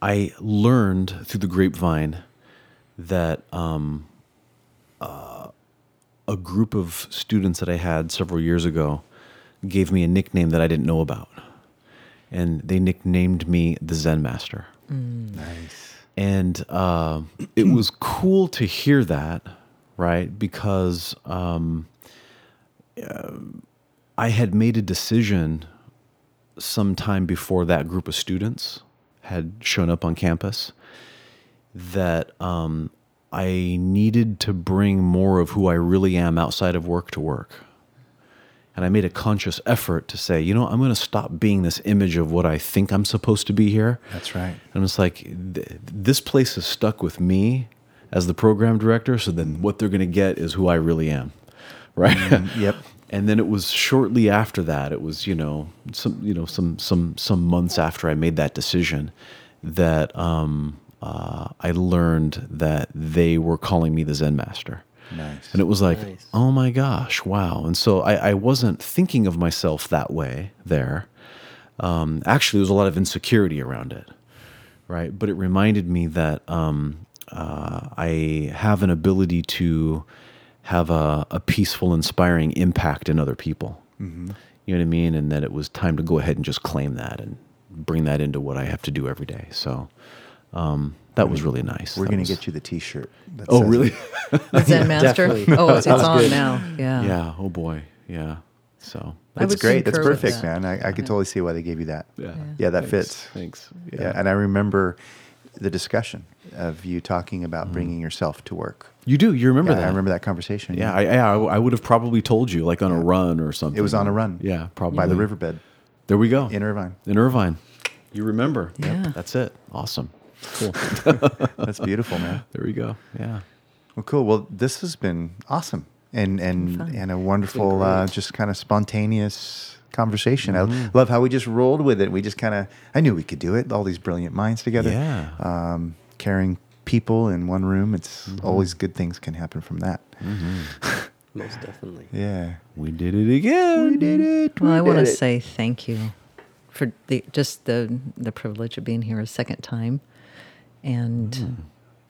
Speaker 2: I learned through the grapevine that um, uh, a group of students that I had several years ago gave me a nickname that I didn't know about, and they nicknamed me the Zen Master
Speaker 3: nice.
Speaker 2: and uh, it was cool to hear that, right? Because um, uh, I had made a decision sometime before that group of students had shown up on campus that um, I needed to bring more of who I really am outside of work to work. And I made a conscious effort to say, you know, I'm going to stop being this image of what I think I'm supposed to be here.
Speaker 3: That's right.
Speaker 2: And just like, th- this place is stuck with me as the program director. So then what they're going to get is who I really am. Right.
Speaker 3: Yep.
Speaker 2: And then it was shortly after that. It was, you know, some, you know, some, some, some months after I made that decision that um, uh, I learned that they were calling me the Zen master.
Speaker 3: Nice.
Speaker 2: And it was like,
Speaker 4: Nice.
Speaker 2: oh my gosh, wow. And so I, I wasn't thinking of myself that way there. Um, actually, there was a lot of insecurity around it, right? But it reminded me that um, uh, I have an ability to have a, a peaceful, inspiring impact in other people.
Speaker 3: Mm-hmm.
Speaker 2: You know what I mean? And that it was time to go ahead and just claim that and bring that into what I have to do every day. So um, that was really nice.
Speaker 3: We're going to get you the T-shirt.
Speaker 2: Oh, really?
Speaker 5: The Zen Master.
Speaker 4: definitely.
Speaker 5: Oh, it's
Speaker 4: Sounds
Speaker 5: on now. Yeah.
Speaker 2: yeah. Oh boy. Yeah. So
Speaker 3: That's great. That's perfect,
Speaker 5: that.
Speaker 3: man. I, I could totally see why they gave you that.
Speaker 2: yeah.
Speaker 3: Yeah, that
Speaker 2: Thanks.
Speaker 3: fits.
Speaker 2: Thanks.
Speaker 3: Yeah. and I remember the discussion of you talking about bringing yourself to work.
Speaker 2: You do. You remember
Speaker 3: Yeah,
Speaker 2: that?
Speaker 3: I remember that conversation.
Speaker 2: Yeah, I, yeah, I, I would have probably told you like on a run or something.
Speaker 3: It was on a run.
Speaker 2: Yeah, probably
Speaker 3: by the riverbed.
Speaker 2: There we go.
Speaker 3: in Irvine.
Speaker 2: In Irvine. You remember.
Speaker 5: Yeah.
Speaker 2: That's it. Awesome. Cool.
Speaker 3: That's beautiful, man.
Speaker 2: there we go. Yeah.
Speaker 3: Well, cool. Well, this has been awesome and and and a wonderful, uh, just kind of spontaneous conversation.
Speaker 2: Mm-hmm.
Speaker 3: I love how we just rolled with it. We just kind of, I knew we could do it. All these brilliant minds together.
Speaker 2: Yeah.
Speaker 3: Um, carrying people in one room. It's
Speaker 2: Mm-hmm.
Speaker 3: always good things can happen from that.
Speaker 4: Most definitely.
Speaker 3: Yeah.
Speaker 2: We did it again.
Speaker 3: We did it.
Speaker 5: Well,
Speaker 3: we
Speaker 5: I want to say thank you for the just the the privilege of being here a second time, and
Speaker 3: Mm.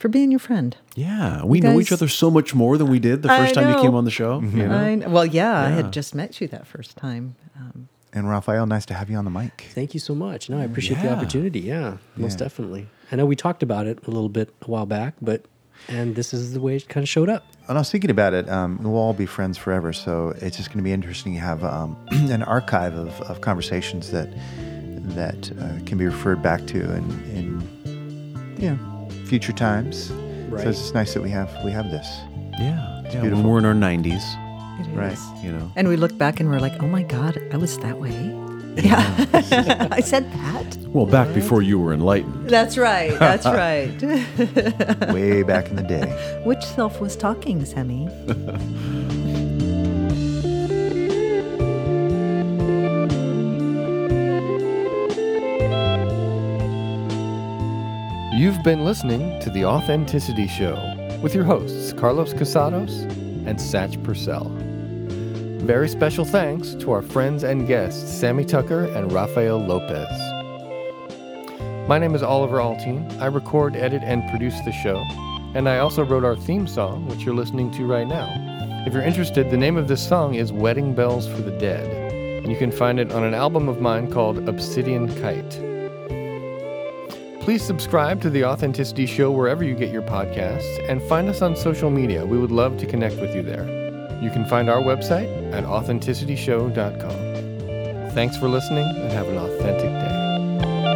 Speaker 5: For being your friend.
Speaker 2: Yeah. We know each other so much more than we did the first time you came on the show. You know?
Speaker 5: I kn- well, yeah, I had just met you that first time. Um,
Speaker 3: And Rafael, nice to have you on the mic.
Speaker 4: Thank you so much. No, I appreciate the opportunity. Yeah, most
Speaker 3: Yeah.
Speaker 4: definitely. I know we talked about it a little bit a while back, but and this is the way it kind of showed up.
Speaker 3: And I was thinking about it. Um, we'll all be friends forever, so it's just going to be interesting to have um, an archive of, of conversations that that uh, can be referred back to in, in you know future times.
Speaker 4: Right.
Speaker 3: So it's just nice that we have we have this.
Speaker 2: Yeah. yeah.
Speaker 3: beautiful.
Speaker 2: When we're in our 90s,
Speaker 3: Right.
Speaker 2: you know.
Speaker 5: And we look back and we're like, oh my God, I was that way. Yeah, I said that.
Speaker 2: Well, back before you were enlightened.
Speaker 5: That's right. That's right.
Speaker 3: Way back in the day.
Speaker 5: Which self was talking, Sammi?
Speaker 1: You've been listening to The Authenticity Show with your hosts, Carlos Casados and Satch Purcell. Very special thanks to our friends and guests, Sammi Tucker and Rafael Lopez. My name is Oliver Altine. I record, edit, and produce the show, and I also wrote our theme song, which you're listening to right now. If you're interested, the name of this song is Wedding Bells for the Dead, and you can find it on an album of mine called Obsidian Kite. Please subscribe to The Authenticity Show wherever you get your podcasts and find us on social media. We would love to connect with you there. You can find our website at authenticityshow.com. Thanks for listening and have an authentic day.